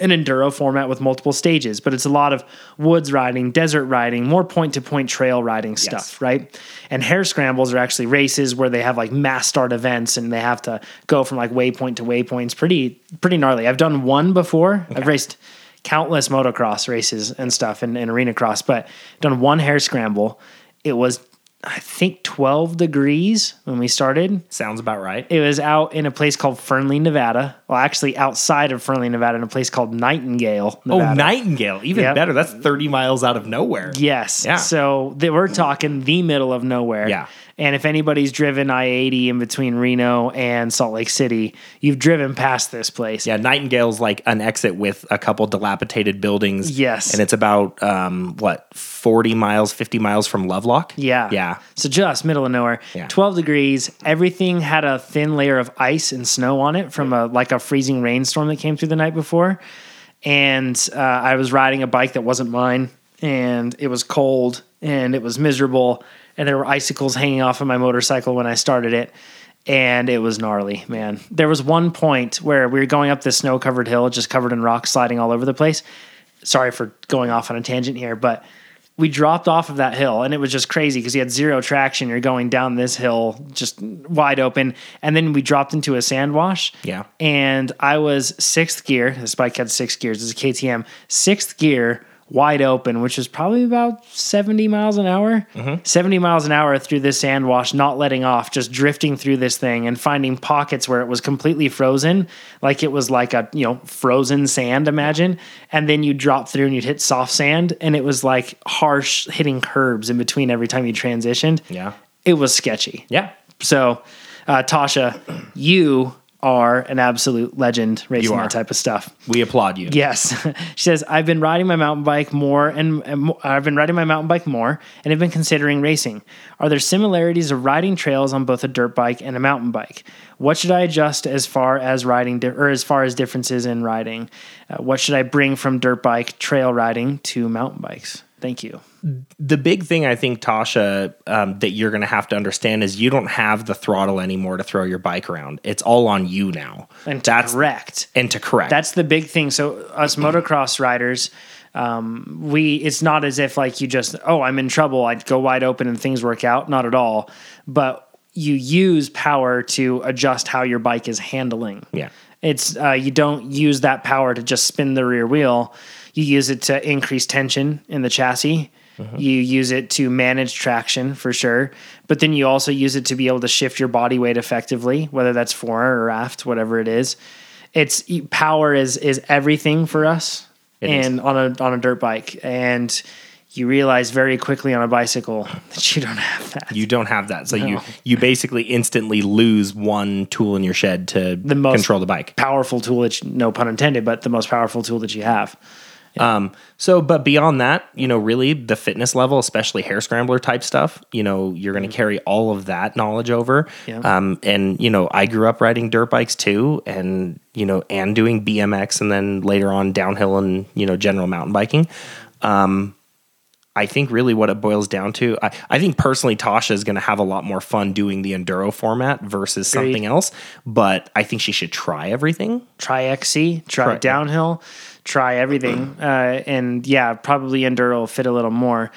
an enduro format with multiple stages, but it's a lot of woods riding, desert riding, more point to point trail riding stuff, right? And hare scrambles are actually races where they have like mass start events and they have to go from like waypoint to waypoints. Pretty pretty gnarly. I've done one before. I've raced countless motocross races and stuff and, and arenacross, but done one hare scramble. It was I think 12 degrees when we started. Sounds about right. It was out in a place called Fernley, Nevada. Well, actually outside of Fernley, Nevada, in a place called Nightingale, Oh, Nightingale. Even Yep. better. That's 30 miles out of nowhere. Yes. Yeah. So they, we're talking the middle of nowhere. Yeah. And if anybody's driven I 80 in between Reno and Salt Lake City, you've driven past this place. Yeah, Nightingale's like an exit with a couple dilapidated buildings. Yes. And it's about, um, what, 40 miles, 50 miles from Lovelock? Yeah. Yeah. So just middle of nowhere. Yeah. 12 degrees. Everything had a thin layer of ice and snow on it from a like a freezing rainstorm that came through the night before. And uh, I was riding a bike that wasn't mine and it was cold and it was miserable and there were icicles hanging off of my motorcycle when I started it and it was gnarly, man. There was one point where we were going up this snow-covered hill just covered in rocks sliding all over the place. Sorry for going off on a tangent here, but we dropped off of that hill and it was just crazy because you had zero traction. You're going down this hill just wide open. And then we dropped into a sand wash. Yeah. And I was sixth gear. This bike had six gears. It's a KTM. Sixth gear, wide open, which was probably about 70 miles an hour. 70 miles an hour through this sand wash, not letting off, just drifting through this thing and finding pockets where it was completely frozen. Like it was like a, you know, frozen sand, imagine. And then you drop through and you'd hit soft sand and it was like harsh hitting curbs in between every time you transitioned. Yeah. It was sketchy. Yeah. So, uh, Tasha, you are an absolute legend racing that type of stuff. We applaud you. Yes, [LAUGHS] she says I've been riding my mountain bike more, and, and I've been riding my mountain bike more, and have been considering racing. Are there similarities of riding trails on both a dirt bike and a mountain bike? What should I adjust as far as riding, di- or as far as differences in riding? Uh, what should I bring from dirt bike trail riding to mountain bikes? Thank you. the big thing I think, Tasha, um, that you're going to have to understand is you don't have the throttle anymore to throw your bike around. It's all on you now. And to that's correct. and to correct. That's the big thing. So us [CLEARS THROAT] motocross riders, um, we it's not as if like you just oh I'm in trouble. I'd go wide open and things work out. Not at all. But you use power to adjust how your bike is handling. Yeah. It's uh, you don't use that power to just spin the rear wheel. You use it to increase tension in the chassis. Uh-huh. You use it to manage traction for sure, but then you also use it to be able to shift your body weight effectively, whether that's fore or aft, whatever it is. It's power is is everything for us. is. and on a on a dirt bike, and you realize very quickly on a bicycle [LAUGHS] that you don't have that. You don't have that, so you you basically instantly lose one tool in your shed to The most- control the bike. powerful tool, that you, no pun intended, but the most powerful tool that you have. Um, so, but beyond that, you know, really the fitness level, especially hare scrambler type stuff, you know, you're going to carry all of that knowledge over. Yeah. Um, and you know, I grew up riding dirt bikes too, and you know, and doing BMX, and then later on downhill and you know, general mountain biking. Um, I think really what it boils down to, I, I think personally, Tasha is going to have a lot more fun doing the enduro format versus Agreed. something else. But I think she should try everything. Try XC, try Try- downhill, try everything, uh, and yeah, probably enduro will fit a little more.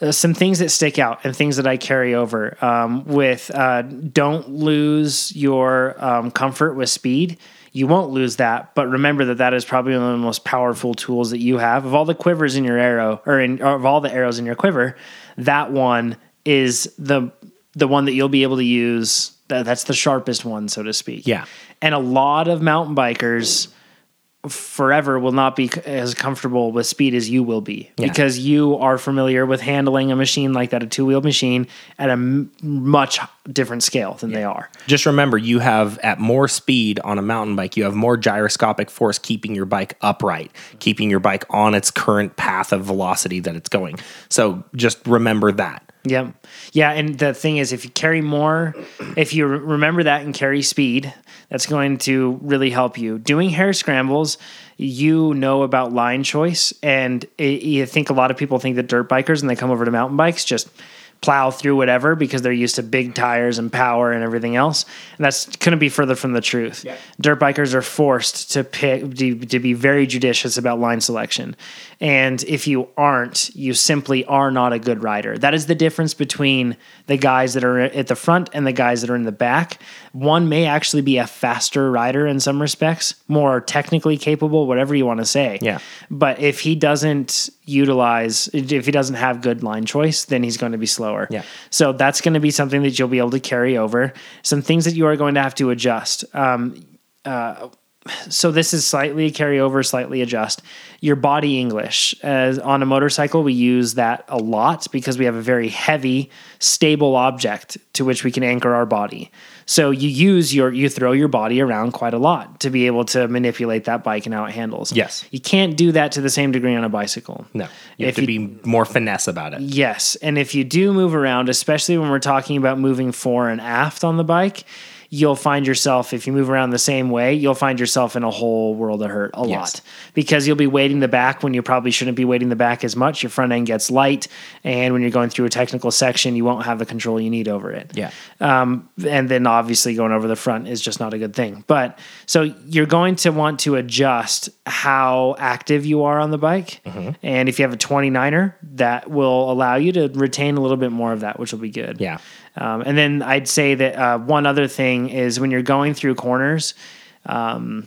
Uh, some things that stick out and things that I carry over um, with uh, don't lose your um, comfort with speed. You won't lose that, but remember that that is probably one of the most powerful tools that you have. Of all the quivers in your arrow, or, in, or of all the arrows in your quiver, that one is the the one that you'll be able to use. That, that's the sharpest one, so to speak. Yeah. And a lot of mountain bikers forever will not be as comfortable with speed as you will be Yeah. because you are familiar with handling a machine like that, a two wheel machine, at a m- much different scale than they are. Just remember, you have at more speed on a mountain bike, you have more gyroscopic force keeping your bike upright, keeping your bike on its current path of velocity that it's going. So just remember that. Yep. Yeah. And the thing is, if you carry more, if you remember that and carry speed, that's going to really help you. Doing hare scrambles, you know about line choice. And it, you think a lot of people think that dirt bikers, and they come over to mountain bikes, just plow through whatever because they're used to big tires and power and everything else. And that's couldn't be further from the truth. Dirt bikers are forced to pick to, to be very judicious about line selection. And if you aren't, you simply are not a good rider. That is the difference between the guys that are at the front and the guys that are in the back. One may actually be a faster rider in some respects, more technically capable, whatever you want to say. Yeah. But if he doesn't utilize, if he doesn't have good line choice, then he's going to be slower. Yeah. So that's going to be something that you'll be able to carry over. Some things that you are going to have to adjust. Um, uh, so this is slightly carry over, slightly adjust your body English. As on a motorcycle, we use that a lot because we have a very heavy, stable object to which we can anchor our body. So you use your you throw your body around quite a lot to be able to manipulate that bike and how it handles. Yes. you can't do that to the same degree on a bicycle. No, you have If to you- be more finesse about it. Yes, and if you do move around, especially when we're talking about moving fore and aft on the bike, you'll find yourself if you move around the same way, you'll find yourself in a whole world of hurt a Yes. lot because you'll be weighting the back when you probably shouldn't be weighting the back as much. Your front end gets light, and when you're going through a technical section, you won't have the control you need over it. Yeah. Um, and then obviously going over the front is just not a good thing. But so you're going to want to adjust how active you are on the bike. Mm-hmm. And if you have a 29er, that will allow you to retain a little bit more of that, which will be good. Yeah. Um, and then I'd say that uh, one other thing is when you're going through corners, um,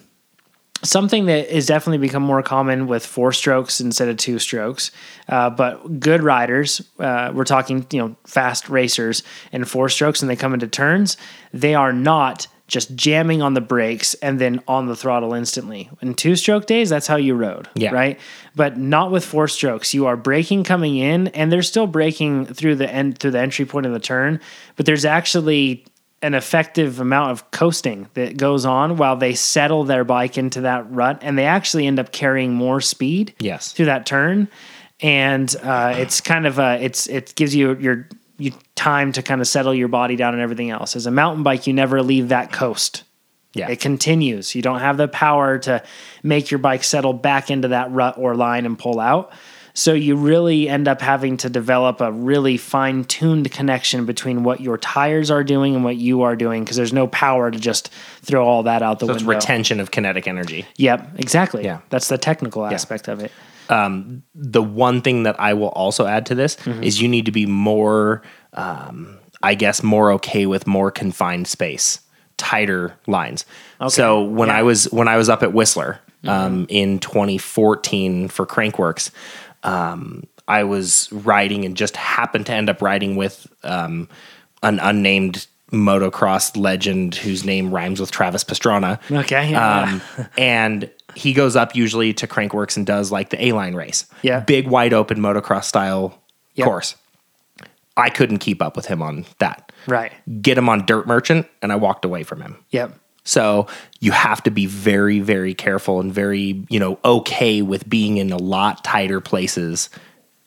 something that is definitely become more common with four strokes instead of two strokes. Uh, but good riders, uh, we're talking, you know, fast racers and four strokes, and they come into turns, they are not just jamming on the brakes and then on the throttle instantly. In two stroke days, that's how you rode, Yeah. right? But not with four strokes. You are braking coming in, and they're still braking through the end through the entry point of the turn, but there's actually an effective amount of coasting that goes on while they settle their bike into that rut and they actually end up carrying more speed Yes. through that turn and uh, it's kind of a it's it gives you your you time to kind of settle your body down and everything else as a mountain bike you never leave that coast Yeah. it continues you don't have the power to make your bike settle back into that rut or line and pull out so you really end up having to develop a really fine-tuned connection between what your tires are doing and what you are doing because there's no power to just throw all that out the So it's window. retention of kinetic energy. Yep, exactly. Yeah. That's the technical aspect of it. The one thing that I will also add to this Mm-hmm. is you need to be more, um, I guess, more okay with more confined space, tighter lines. So when Yeah. Mm-hmm. I was when I was up at Whistler um, in 2014 for Crankworx, um, I was riding and just happened to end up riding with um, an unnamed motocross legend whose name rhymes with Travis Pastrana. Okay, yeah, Um, and he goes up usually to Crankworx and does like the A line race. Yeah. Big, wide open motocross style Yep. course. I couldn't keep up with him on that. Right. Get him on Dirt Merchant, and I walked away from him. Yep. So you have to be very, very careful and very, you know, okay with being in a lot tighter places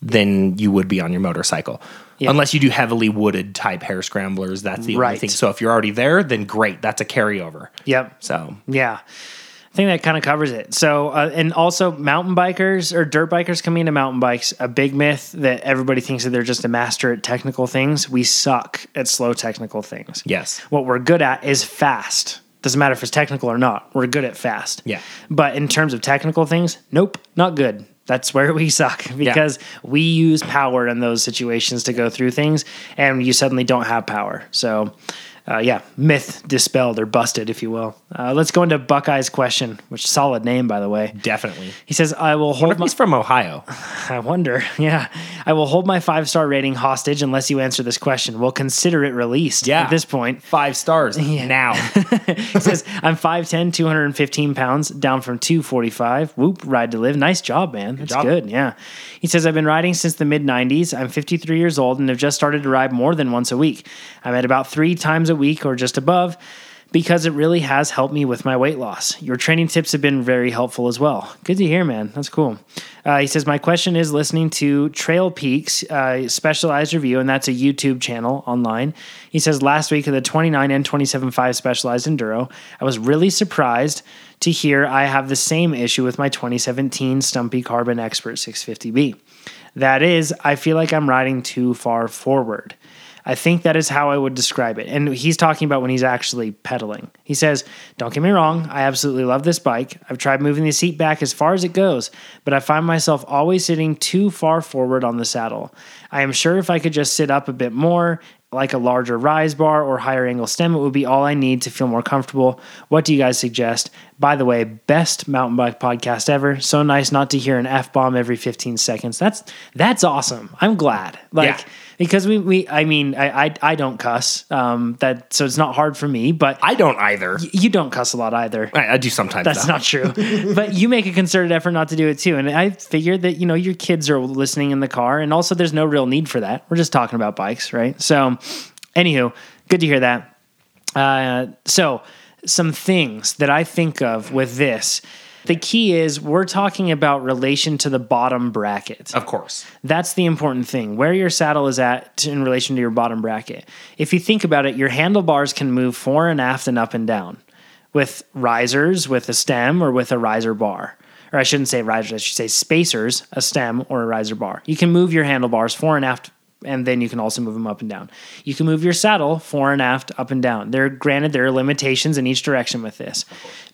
than you would be on your motorcycle. Yeah. Unless you do heavily wooded type hare scramblers, that's the only Right. thing. So if you're already there, then great, that's a carryover. Yep. So Yeah. I think that kind of covers it. So, uh, and also mountain bikers or dirt bikers coming into mountain bikes, a big myth that everybody thinks that they're just a master at technical things. We suck at slow technical things. yes, What we're good at is fast. Doesn't matter if it's technical or not. We're good at fast. Yeah. But in terms of technical things, nope, not good. That's where we suck [LAUGHS] because we use power in those situations to go through things, and you suddenly don't have power. So, uh, yeah, myth dispelled or busted, if you will. Uh, let's go into Buckeye's question, which solid name, by the way. definitely. He says, "I will hold if my." he's from Ohio? [LAUGHS] I wonder. Yeah, I will hold my five star rating hostage unless you answer this question. We'll consider it released. Yeah. At this point, Five stars [LAUGHS] now. [LAUGHS] he says, I'm 5'10, 215 pounds, down from 245. Whoop, ride to live. Nice job, man. That's job. good. Yeah. He says, I've been riding since the mid 90s. I'm 53 years old and have just started to ride more than once a week. I'm at about three times a week or just above because it really has helped me with my weight loss. Your training tips have been very helpful as well. Good to hear, man. That's cool. Uh, he says, My question is listening to Trail Peaks uh, specialized review, and that's a YouTube channel online. He says, Last week of the 29 and 27.5 specialized enduro, I was really surprised to hear I have the same issue with my 2017 Stumpy Carbon Expert 650B. That is, I feel like I'm riding too far forward. I think that is how I would describe it. And he's talking about when he's actually pedaling. He says, Don't get me wrong, I absolutely love this bike. I've tried moving the seat back as far as it goes, but I find myself always sitting too far forward on the saddle. I am sure if I could just sit up a bit more, like a larger rise bar or higher angle stem, it would be all I need to feel more comfortable. What do you guys suggest? By the way, best mountain bike podcast ever. So nice not to hear an F bomb every 15 seconds. That's that's awesome. I'm glad. Like Yeah. Because we we I mean I I, I don't cuss. Um that so it's not hard for me, but I don't either. you don't cuss a lot either. I, I do sometimes. That's though. not true. [LAUGHS] but you make a concerted effort not to do it too. And I figured that, you know, your kids are listening in the car. And also, there's no real need for that. We're just talking about bikes, right? So, anywho, good to hear that. Uh, so, some things that I think of with this. The key is we're talking about relation to the bottom bracket. Of course. That's the important thing. Where your saddle is at in relation to your bottom bracket. If you think about it, your handlebars can move fore and aft and up and down with risers, with a stem, or with a riser bar. Or I shouldn't say risers, I should say spacers, a stem, or a riser bar. You can move your handlebars fore and aft, and then you can also move them up and down. You can move your saddle fore and aft, up and down. There, granted, there are limitations in each direction with this,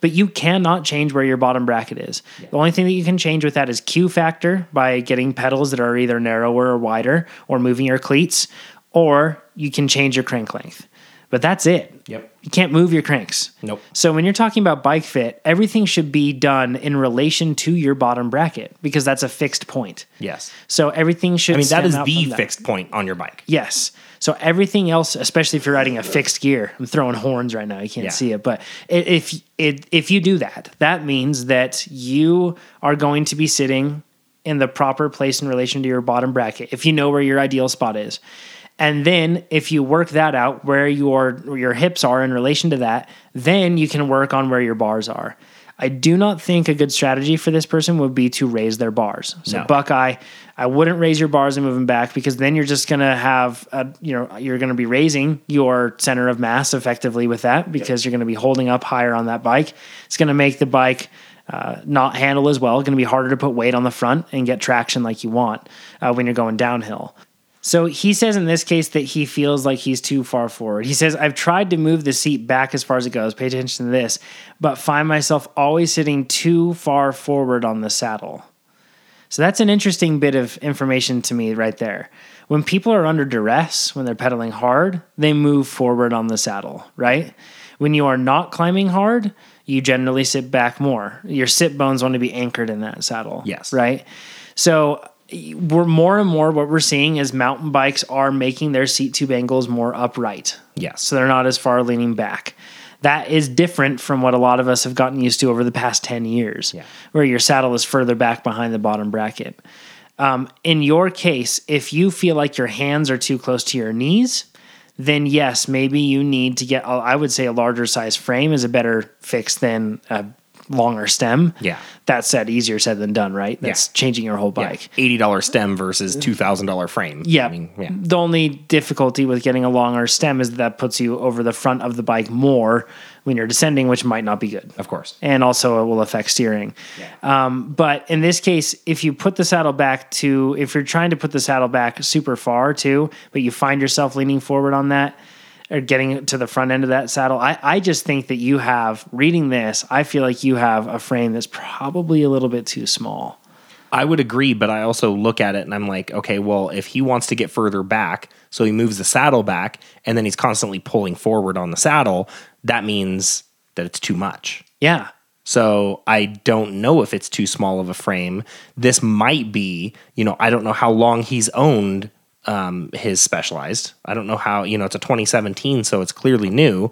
but you cannot change where your bottom bracket is. The only thing that you can change with that is Q factor by getting pedals that are either narrower or wider, or moving your cleats, or you can change your crank length. But that's it. Yep. You can't move your cranks. Nope. So when you're talking about bike fit, everything should be done in relation to your bottom bracket because that's a fixed point. Yes. So everything should. I mean, that is the fixed point on your bike. Yes. So everything else, especially if you're riding a fixed gear, I'm throwing horns right now. You can't Yeah. see it, but if it, if you do that, that means that you are going to be sitting in the proper place in relation to your bottom bracket. If you know where your ideal spot is, and then if you work that out where your your hips are in relation to that, then you can work on where your bars are. I do not think a good strategy for this person would be to raise their bars. So No. Buckeye, I wouldn't raise your bars and move them back because then you're just gonna have a, you know you're gonna be raising your center of mass effectively with that because you're gonna be holding up higher on that bike. It's gonna make the bike uh, not handle as well. Going to be harder to put weight on the front and get traction like you want uh, when you're going downhill. So he says in this case that he feels like he's too far forward. He says, I've tried to move the seat back as far as it goes, pay attention to this, but find myself always sitting too far forward on the saddle. So that's an interesting bit of information to me right there. When people are under duress, when they're pedaling hard, they move forward on the saddle, right? When you are not climbing hard, you generally sit back more. Your sit bones want to be anchored in that saddle. Yes. Right? So we're more and more what we're seeing is mountain bikes are making their seat tube angles more upright. Yes. So they're not as far leaning back. That is different from what a lot of us have gotten used to over the past 10 years, Yeah. where your saddle is further back behind the bottom bracket. Um, in your case, if you feel like your hands are too close to your knees, then yes, maybe you need to get, I would say a larger size frame is a better fix than a longer stem. Yeah. That said, easier said than done, right? That's changing your whole bike. Eighty dollar stem versus two thousand dollar frame. Yeah. I mean, yeah. The only difficulty with getting a longer stem is that, that puts you over the front of the bike more when you're descending, which might not be good. Of course. And also it will affect steering. Um, but in this case, if you put the saddle back to, if you're trying to put the saddle back super far too, but you find yourself leaning forward on that or getting to the front end of that saddle, I, I just think that you have, reading this, I feel like you have a frame that's probably a little bit too small. I would agree, but I also look at it and I'm like, okay, well, if he wants to get further back, so he moves the saddle back and then he's constantly pulling forward on the saddle, that means that it's too much. Yeah. So I don't know if it's too small of a frame. This might be, you know, I don't know how long he's owned um, his Specialized. I don't know how, you know, it's a 2017, so it's clearly new.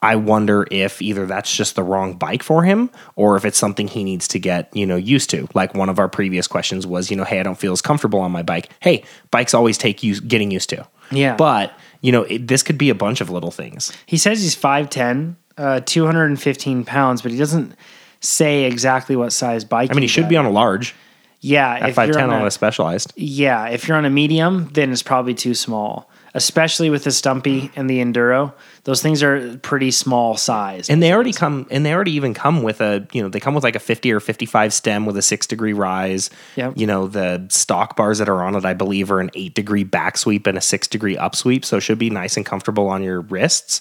I wonder if either that's just the wrong bike for him or if it's something he needs to get, you know, used to. Like one of our previous questions was, you know, hey, I don't feel as comfortable on my bike. Hey, bikes always take you getting used to. Yeah. But, you know, it, this could be a bunch of little things. He says he's 5'10, uh, 215 pounds, but he doesn't say exactly what size bike. I mean, he should be on a large Yeah, at if you're 5'10 on on a, Specialized. yeah, if you're on a medium, then it's probably too small. Especially with the Stumpy and the Enduro, those things are pretty small size. And they already come, and they already even come with a, you know, they come with like a 50 or 55 stem with a six degree rise. Yep. You know, the stock bars that are on it, I believe, are an eight degree back sweep and a six degree up sweep. So it should be nice and comfortable on your wrists.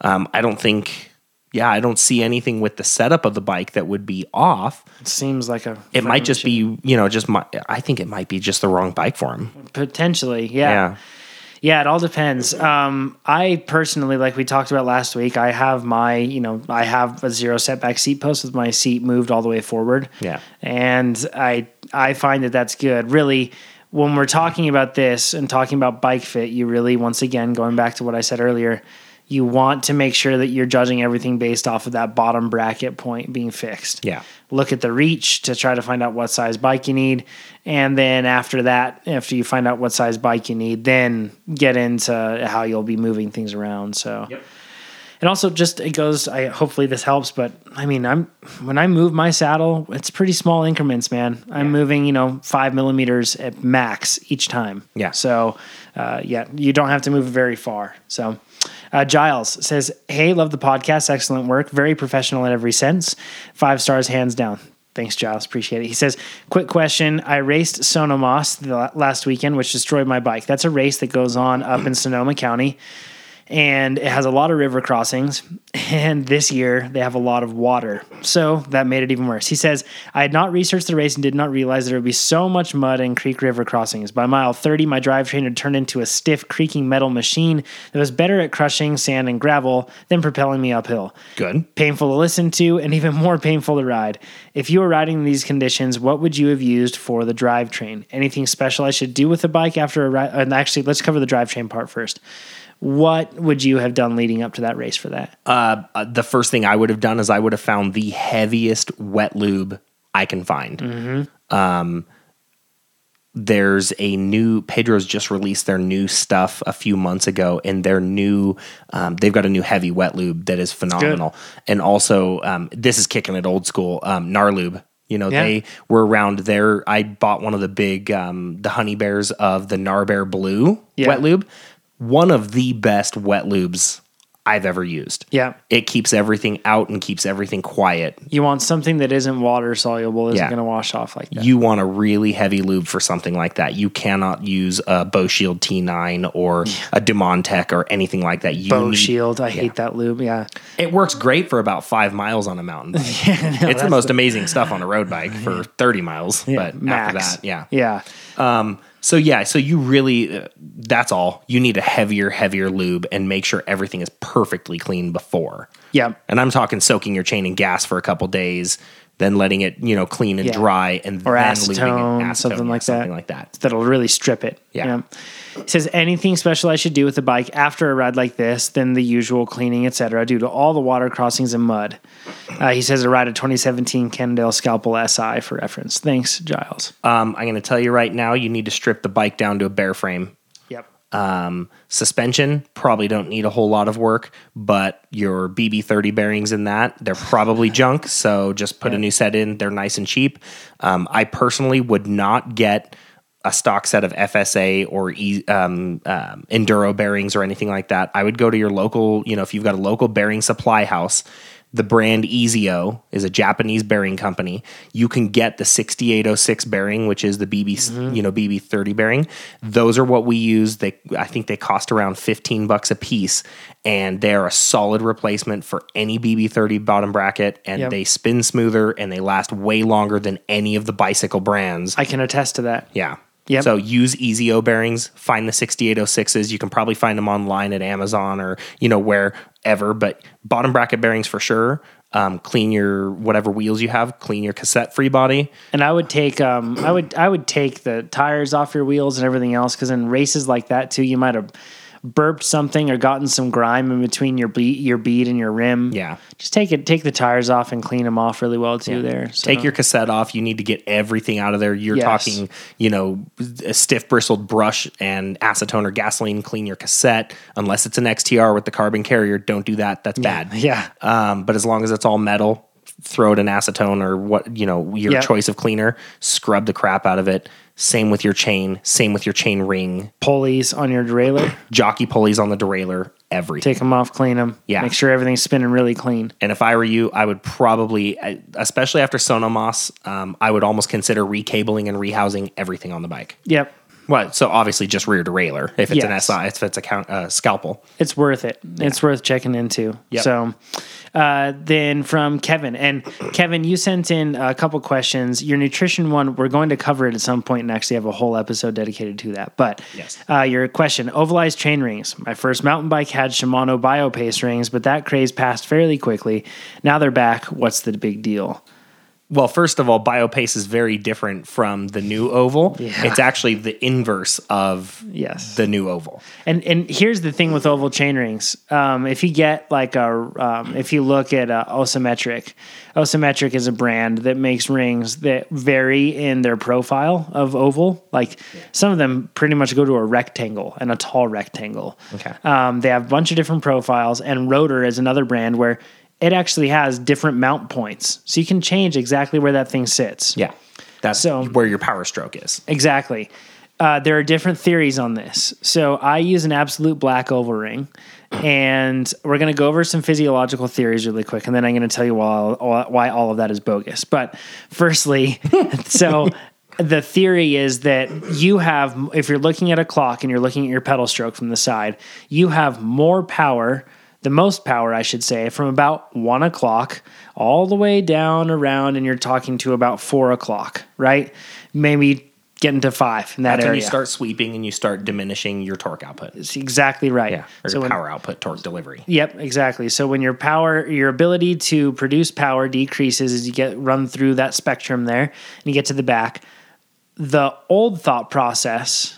Um, I don't think, yeah, I don't see anything with the setup of the bike that would be off. It seems like a. It might just be, you know, just my, I think it might be just the wrong bike for him. potentially, yeah. Yeah. Yeah, it all depends. Um, I personally, like we talked about last week, I have my, you know, I have a zero setback seat post with my seat moved all the way forward. Yeah. and I I find that that's good. Really, when we're talking about this and talking about bike fit, you really, once again, going back to what I said earlier, you want to make sure that you're judging everything based off of that bottom bracket point being fixed Yeah. look at the reach to try to find out what size bike you need. And then after that, after you find out what size bike you need, then get into how you'll be moving things around. So, and also just it goes, I hopefully this helps, but I mean, I'm when I move my saddle, it's pretty small increments, man. I'm moving, you know, five millimeters at max each time. Yeah. So, uh, yeah, you don't have to move very far. So, uh, Giles says, Hey, love the podcast. Excellent work. Very professional in every sense. Five stars, hands down. Thanks, Giles. Appreciate it. He says, Quick question. I raced Sonomos the last weekend, which destroyed my bike. That's a race that goes on up in Sonoma County and it has a lot of river crossings. And this year they have a lot of water. So that made it even worse. He says, I had not researched the race and did not realize there would be so much mud and creek river crossings. By mile 30, my drivetrain had turned into a stiff, creaking metal machine that was better at crushing sand and gravel than propelling me uphill. Good. Painful to listen to and even more painful to ride. If you were riding in these conditions, what would you have used for the drivetrain? Anything special I should do with the bike after a ride? And actually, let's cover the drivetrain part first. What would you have done leading up to that race for that? Uh, the first thing I would have done is I would have found the heaviest wet lube I can find. Um, there's a new Pedro's just released their new stuff a few months ago, and their new um, they've got a new heavy wet lube that is phenomenal. And also, um, this is kicking it old school. Um, Narlube. You know, Yeah. they were around there. I bought one of the big, um, the honey bears of the Narbear Blue Yeah. wet lube. One of the best wet lubes I've ever used. Yeah. It keeps everything out and keeps everything quiet. You want something that isn't water soluble, isn't Yeah. going to wash off like that. You want a really heavy lube for something like that. You cannot use a Boeshield T9 or a Dumonde Tech or anything like that. You Bow need- shield. I hate that lube. Yeah. It works great for about five miles on a mountain bike. [LAUGHS] it's the most amazing stuff on a road bike for [LAUGHS] 30 miles. but Max. after that, yeah. Yeah. Um, So yeah, so you really uh, that's all. You need a heavier, heavier lube and make sure everything is perfectly clean before. Yeah. And I'm talking soaking your chain in gas for a couple days, then letting it you know clean and Yeah. dry, and Or then acetone, leaving it something yeah, like something that. like that. that'll really strip it. Yeah. It says anything special I should do with the bike after a ride like this than the usual cleaning, etc. Due to all the water crossings and mud. Uh, he says a ride a 2017 Cannondale Scalpel SI for reference. Thanks, Giles. Um, I'm going to tell you right now, you need to strip the bike down to a bare frame. Um, suspension probably don't need a whole lot of work, but your BB30 bearings in that they're probably [SIGHS] junk. So just put a new set in. They're nice and cheap. Um, I personally would not get a stock set of FSA or um, um, enduro bearings or anything like that. I would go to your local. You know, if you've got a local bearing supply house. The brand EZO is a Japanese bearing company. You can get the 6806 bearing, which is the BB, mm-hmm. you know, BB30 bearing. Those are what we use. They, I think they cost around 15 bucks a piece, and they're a solid replacement for any BB30 bottom bracket. And Yep. they spin smoother and they last way longer than any of the bicycle brands. I can attest to that. Yeah. Yep. So use EZO bearings. Find the 6806s. You can probably find them online at Amazon or you know wherever. But bottom bracket bearings for sure. Um, clean your whatever wheels you have. Clean your cassette free body. And I would take um I would I would take the tires off your wheels and everything else because in races like that too, you might have burped something or gotten some grime in between your bead, your bead and your rim. Yeah. just take it, take the tires off and clean them off really well too. There, so. Take your cassette off. You need to get everything out of there. You're Yes. talking, you know, a stiff bristled brush and acetone or gasoline. Clean your cassette. Unless it's an XTR with the carbon carrier, don't do that. That's bad. yeah. Um, but as long as it's all metal, throw it in acetone or what you know your Yep. choice of cleaner. Scrub the crap out of it. Same with your chain. Same with your chain ring. pulleys on your derailleur. [CLEARS THROAT] Jockey pulleys on the derailleur. Everything. Take them off, clean them. Yeah. make sure everything's spinning really clean. And if I were you, I would probably, especially after Sonomos, um, I would almost consider recabling and rehousing everything on the bike. Yep, Well, so obviously just rear derailleur if it's Yes. an SI, if it's a count, uh, scalpel. it's worth it. It's worth checking into. Yep. So, uh, then from Kevin and Kevin, you sent in a couple questions. Your nutrition one, we're going to cover it at some point and actually have a whole episode dedicated to that. But Yes. uh, your question: ovalized chain rings. My first mountain bike had Shimano BioPace rings, but that craze passed fairly quickly. Now they're back. What's the big deal? Well, first of all, BioPace is very different from the new oval. Yeah. It's actually the inverse of Yes. the new oval. And and here's the thing with oval chain rings. Um, if you get like a, um, if you look at uh, Osymetric, Osymetric is a brand that makes rings that vary in their profile of oval. Like some of them pretty much go to a rectangle and a tall rectangle. Okay. Um, they have a bunch of different profiles, and Rotor is another brand where it actually has different mount points, so you can change exactly where that thing sits. Yeah. That's So- where your power stroke is. Exactly. Uh, there are different theories on this. So I use an absolute black oval ring, and we're going to go over some physiological theories really quick, and then I'm going to tell you why, why all of that is bogus. But firstly, [LAUGHS] so the theory is that you have, if you're looking at a clock and you're looking at your pedal stroke from the side, you have more power. The most power, I should say, from about one o'clock all the way down around, and you're talking to about four o'clock, right? Maybe getting to five in that That's when area. you start sweeping and you start diminishing your torque output. It's exactly right. Yeah. Or So your when- power output, torque delivery. Yep, exactly. So when your power, your ability to produce power decreases as you get run through that spectrum there, and you get to the back. The old thought process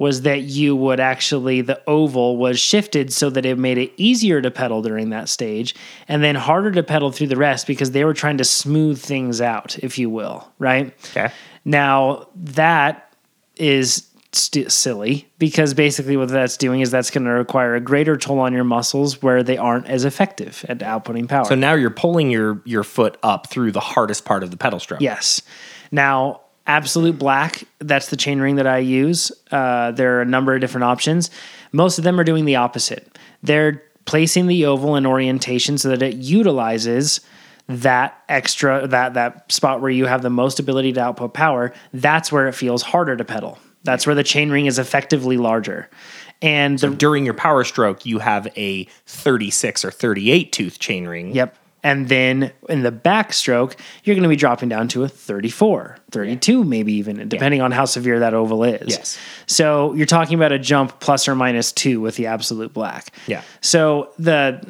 was that you would actually the oval was shifted so that it made it easier to pedal during that stage and then harder to pedal through the rest because they were trying to smooth things out if you will right Okay. now that is st- silly because basically what that's doing is that's going to require a greater toll on your muscles where they aren't as effective at outputting power. So now you're pulling your your foot up through the hardest part of the pedal stroke. Yes. Now, Absolute Black, that's the chain ring that I use. Uh, there are a number of different options. Most of them are doing the opposite. They're placing the oval in orientation so that it utilizes that extra that that spot where you have the most ability to output power. That's where it feels harder to pedal. That's where the chain ring is effectively larger. And the During your power stroke, you have a 36 or 38 tooth chain ring. Yep. And then in the backstroke, you're going to be dropping down to a 34, 32, maybe even, depending on how severe that oval is. Yes. So you're talking about a jump plus or minus two with the absolute black. Yeah. So the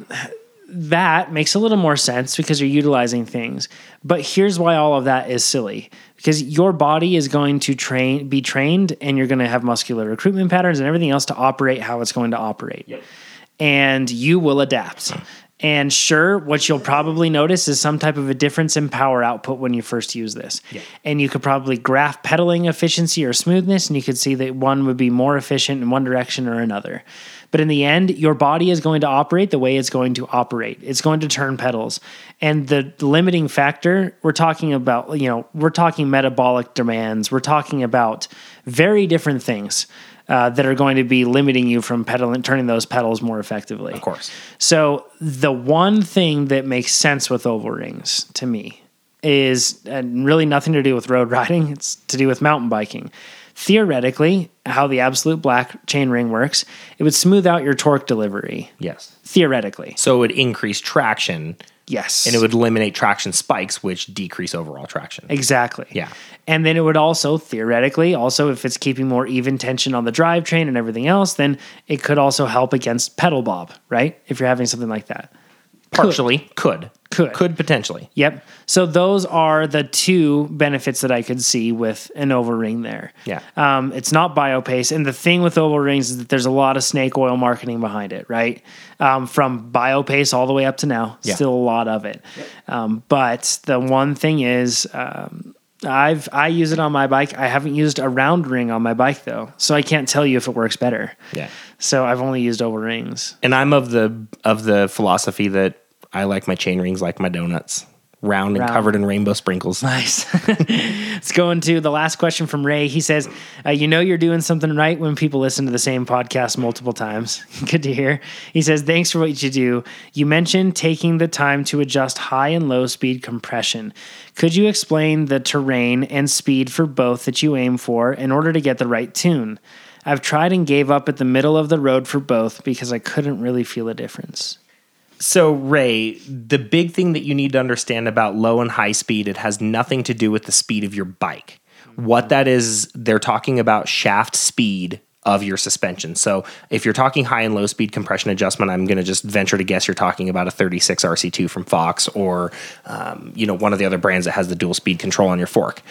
that makes a little more sense because you're utilizing things. But here's why all of that is silly. Because your body is going to train be trained and you're going to have muscular recruitment patterns and everything else to operate how it's going to operate. Yep. And you will adapt. And sure, what you'll probably notice is some type of a difference in power output when you first use this. And you could probably graph pedaling efficiency or smoothness, and you could see that one would be more efficient in one direction or another. But in the end, your body is going to operate the way it's going to operate. It's going to turn pedals. And the limiting factor, we're talking about, you know, we're talking metabolic demands. We're talking about very different things uh, that are going to be limiting you from pedaling, turning those pedals more effectively. Of course. So the one thing that makes sense with oval rings to me is and really nothing to do with road [LAUGHS] riding. It's to do with mountain biking. Theoretically, how the absolute black chain ring works, it would smooth out your torque delivery. Yes. Theoretically, So it would increase traction yes, and it would eliminate traction spikes, which decrease overall traction. exactly. Yeah. and then it would also theoretically, also if it's keeping more even tension on the drivetrain and everything else, then it could also help against pedal bob, right? If you're having something like that. Partially could. Could. Could Could potentially. Yep. So those are the two benefits that I could see with an oval ring there. Yeah. Um, it's not biopace. And the thing with oval rings is that there's a lot of snake oil marketing behind it, right? Um, from biopace all the way up to now, Yeah. still a lot of it. Um, but the one thing is, um, I've I use it on my bike. I haven't used a round ring on my bike though, so I can't tell you if it works better. Yeah. So I've only used oval rings. And I'm of the of the philosophy that I like my chain rings like my donuts, round and Round. covered in rainbow sprinkles. Nice. [LAUGHS] Let's go into the last question from Ray. He says, uh, You know, you're doing something right when people listen to the same podcast multiple times. [LAUGHS] Good to hear. He says, Thanks for what you do. You mentioned taking the time to adjust high and low speed compression. Could you explain the terrain and speed for both that you aim for in order to get the right tune? I've tried and gave up at the middle of the road for both because I couldn't really feel a difference. So, Ray, the big thing that you need to understand about low and high speed, it has nothing to do with the speed of your bike. What that is, they're talking about shaft speed of your suspension. So, if you're talking high and low speed compression adjustment, I'm going to just venture to guess you're talking about a 36 RC2 from Fox or, um, you know, one of the other brands that has the dual speed control on your fork.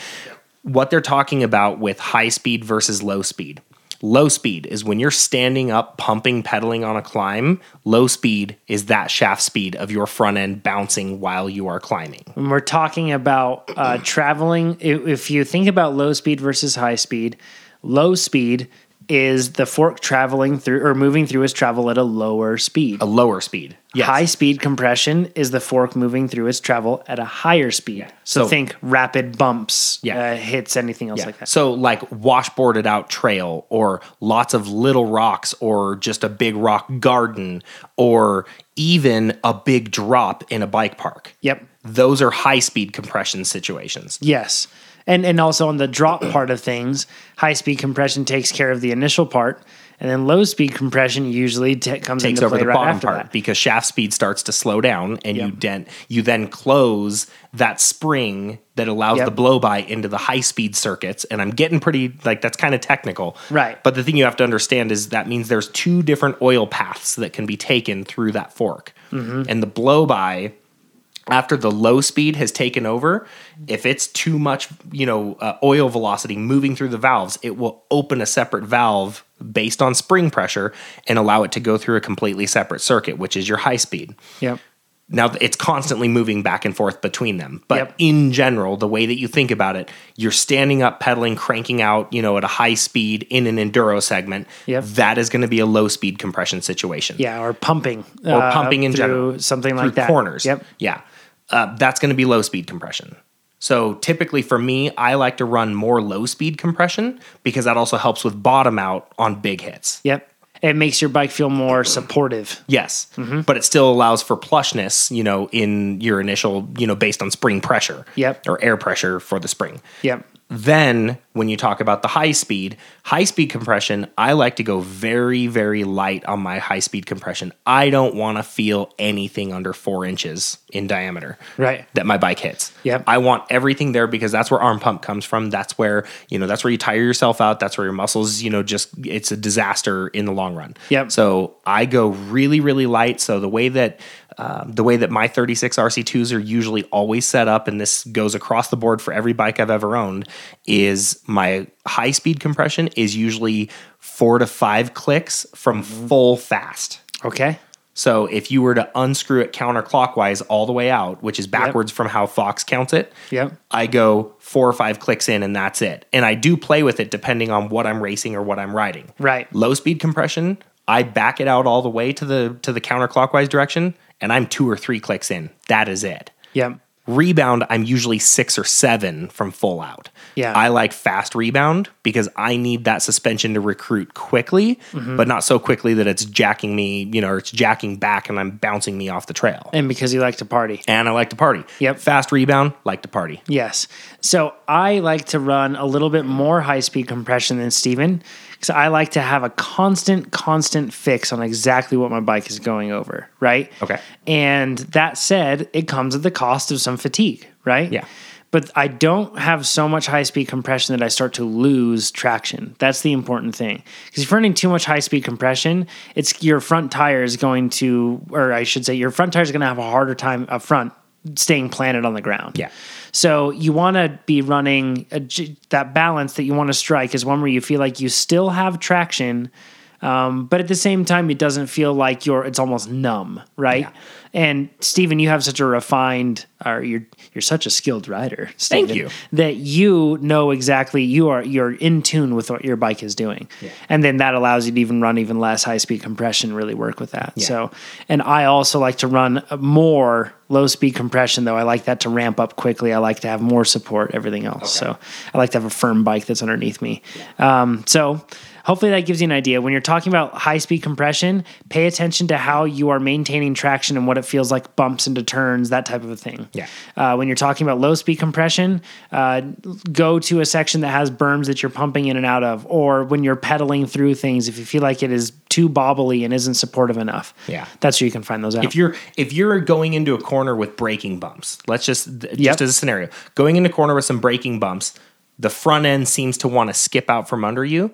What they're talking about with high speed versus low speed. Low speed is when you're standing up, pumping, pedaling on a climb. Low speed is that shaft speed of your front end bouncing while you are climbing. when we're talking about uh, traveling, if, you think about low speed versus high speed, low speed is the fork traveling through or moving through its travel at a lower speed. A lower speed. Yes. High speed compression is the fork moving through its travel at a higher speed. So, So- think rapid bumps, Yeah. uh, hits, anything else Yeah. like that. So, like washboarded out trail, or lots of little rocks, or just a big rock garden, or even a big drop in a bike park. Yep. Those are high speed compression situations. Yes. And and also on the drop part of things, high speed compression takes care of the initial part, and then low speed compression usually ta comes takes into over play the right bottom after part that. because shaft speed starts to slow down and you Yep. then you then close that spring that allows Yep. the blow by into the high speed circuits and I'm getting pretty like that's kind of technical. Right. But the thing you have to understand is that means there's two different oil paths that can be taken through that fork. Mm-hmm. And the blow by after the low speed has taken over, if it's too much, you know, uh, oil velocity moving through the valves, it will open a separate valve based on spring pressure and allow it to go through a completely separate circuit, which is your high speed. Yep. Now it's constantly moving back and forth between them. But Yep. in general, the way that you think about it, you're standing up, pedaling, cranking out, you know, at a high speed in an enduro segment. Yep. That is going to be a low speed compression situation Yeah, or pumping, or uh, pumping in general, something through like that. Corners, Yep. yeah, uh, that's going to be low speed compression. So typically for me, I like to run more low speed compression because that also helps with bottom out on big hits. Yep. It makes your bike feel more supportive. Yes, Mm-hmm. but it still allows for plushness, you know, in your initial, you know, based on spring pressure. Yep. Or air pressure for the spring. Yep. Then when you talk about the high speed, high speed compression, I like to go very, very light on my high speed compression. I don't want to feel anything under four inches in diameter Right. that my bike hits. Yep. I want everything there because that's where arm pump comes from. That's where, you know, that's where you tire yourself out. That's where your muscles, you know, just it's a disaster in the long run. Yep. So I go really, really light. So the way that um, the way that my 36 RC2s are usually always set up, and this goes across the board for every bike I've ever owned, is my high speed compression is usually four to five clicks from Mm-hmm. full fast. Okay. So if you were to unscrew it counterclockwise all the way out, which is backwards from how Fox counts it, Yep. I go four or five clicks in and that's it. And I do play with it depending on what I'm racing or what I'm riding. Right. Low speed compression, I back it out all the way to the to the counterclockwise direction and I'm two or three clicks in. That is it. Yep. Rebound, I'm usually six or seven from full out. Yeah. I like fast rebound because I need that suspension to recruit quickly, Mm-hmm. but not so quickly that it's jacking me, you know, or it's jacking back and I'm bouncing me off the trail. And because you like to party. And I like to party. Yep. Fast rebound, like to party. Yes. So I like to run a little bit more high speed compression than Stephen because I like to have a constant, constant fix on exactly what my bike is going over. Right. Okay. And that said, it comes at the cost of some fatigue. Right. Yeah. But I don't have so much high speed compression that I start to lose traction. That's the important thing. Because if you're running too much high speed compression, it's your front tire is going to, or I should say, your front tire is going to have a harder time up front staying planted on the ground. Yeah. So you want to be running a, that balance that you want to strike is one where you feel like you still have traction, um, but at the same time, it doesn't feel like you're. It's almost numb, right? And Stephen, you have such a refined, or you're you're such a skilled rider. Stephen, Thank you. That you know exactly you are you're in tune with what your bike is doing, and then that allows you to even run even less high speed compression. Really work with that. So, and I also like to run more low speed compression though. I like that to ramp up quickly. I like to have more support. Everything else. So I like to have a firm bike that's underneath me. Um, so hopefully that gives you an idea. When you're talking about high speed compression, pay attention to how you are maintaining traction and what it feels like bumps into turns, that type of a thing. Yeah. Uh, when you're talking about low speed compression, uh, go to a section that has berms that you're pumping in and out of, or when you're pedaling through things, if you feel like it is too bobbly and isn't supportive enough. Yeah. That's where you can find those out. If you're if you're going into a corner with braking bumps, let's just just Yep. as a scenario, going into a corner with some braking bumps, the front end seems to want to skip out from under you.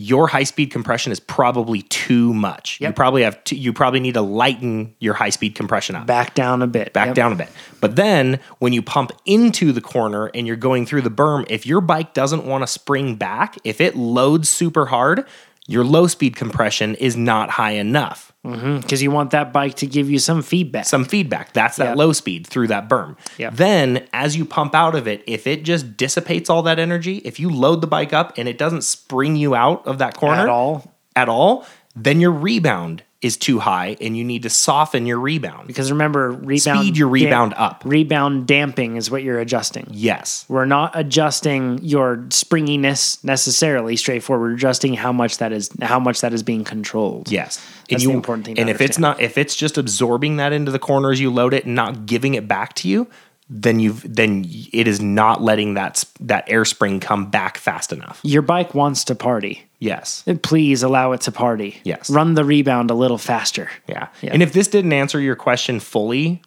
Your high speed compression is probably too much. You probably have to, you probably need to lighten your high speed compression up. back down a bit. back Yep. down a bit. But then when you pump into the corner and you're going through the berm, if your bike doesn't want to spring back, if it loads super hard, your low speed compression is not high enough. Mm-hmm. because you want that bike to give you some feedback. Some feedback. That's that Yep. low speed through that berm. Yep. Then as you pump out of it, if it just dissipates all that energy, if you load the bike up and it doesn't spring you out of that corner At all. at all, then your rebound is too high and you need to soften your rebound. because remember, rebound Speed your rebound up. Rebound damping is what you're adjusting. Yes. We're not adjusting your springiness necessarily straightforward. We're adjusting how much that is how much that is being controlled. Yes. That's the important thing to And if it's not if it's just absorbing that into the corner as you load it and not giving it back to you, then you've then it is not letting that that air spring come back fast enough. Your bike wants to party. Yes. Please allow it to party. Yes. Run the rebound a little faster. Yeah. Yeah. And if this didn't answer your question fully,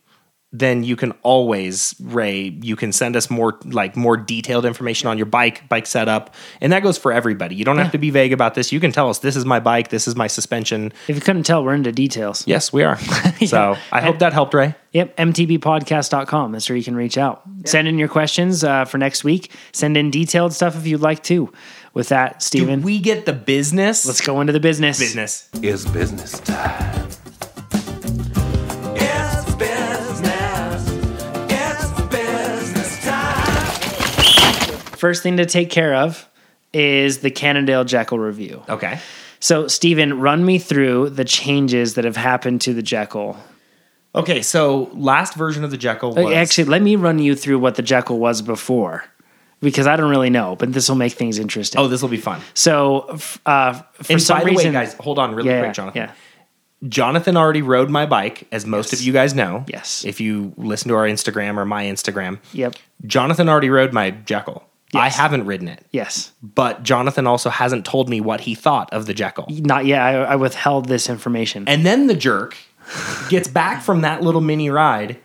then you can always Ray, you can send us more like more detailed information on your bike, bike setup, and that goes for everybody. You don't have to be vague about this. You can tell us this is my bike, this is my suspension. If you couldn't tell, we're into details. Yes, we are. [LAUGHS] So I hope that helped, Ray. Yep, mtbpodcast.com. That's where you can reach out. Send in your questions uh, for next week. Send in detailed stuff if you'd like to. With that, Do Stephen, we get the business? let's go into the business. Business. is business time. It's business. It's business time. First thing to take care of is the Cannondale Jekyll review. Okay. So, Stephen, run me through the changes that have happened to the Jekyll. Okay, so last version of the Jekyll uh, was Actually, let me run you through what the Jekyll was before, because I don't really know, but this will make things interesting. Oh, this will be fun. so uh, for And some by the reason, way, guys, hold on really yeah, quick, Jonathan. Yeah, Jonathan already rode my bike, as most Yes. of you guys know. Yes. If you listen to our Instagram or my Instagram, yep. Jonathan already rode my Jekyll. I haven't ridden it, Yes. but Jonathan also hasn't told me what he thought of the Jekyll. Not yet. I, I withheld this information. And then the jerk gets back from that little mini ride,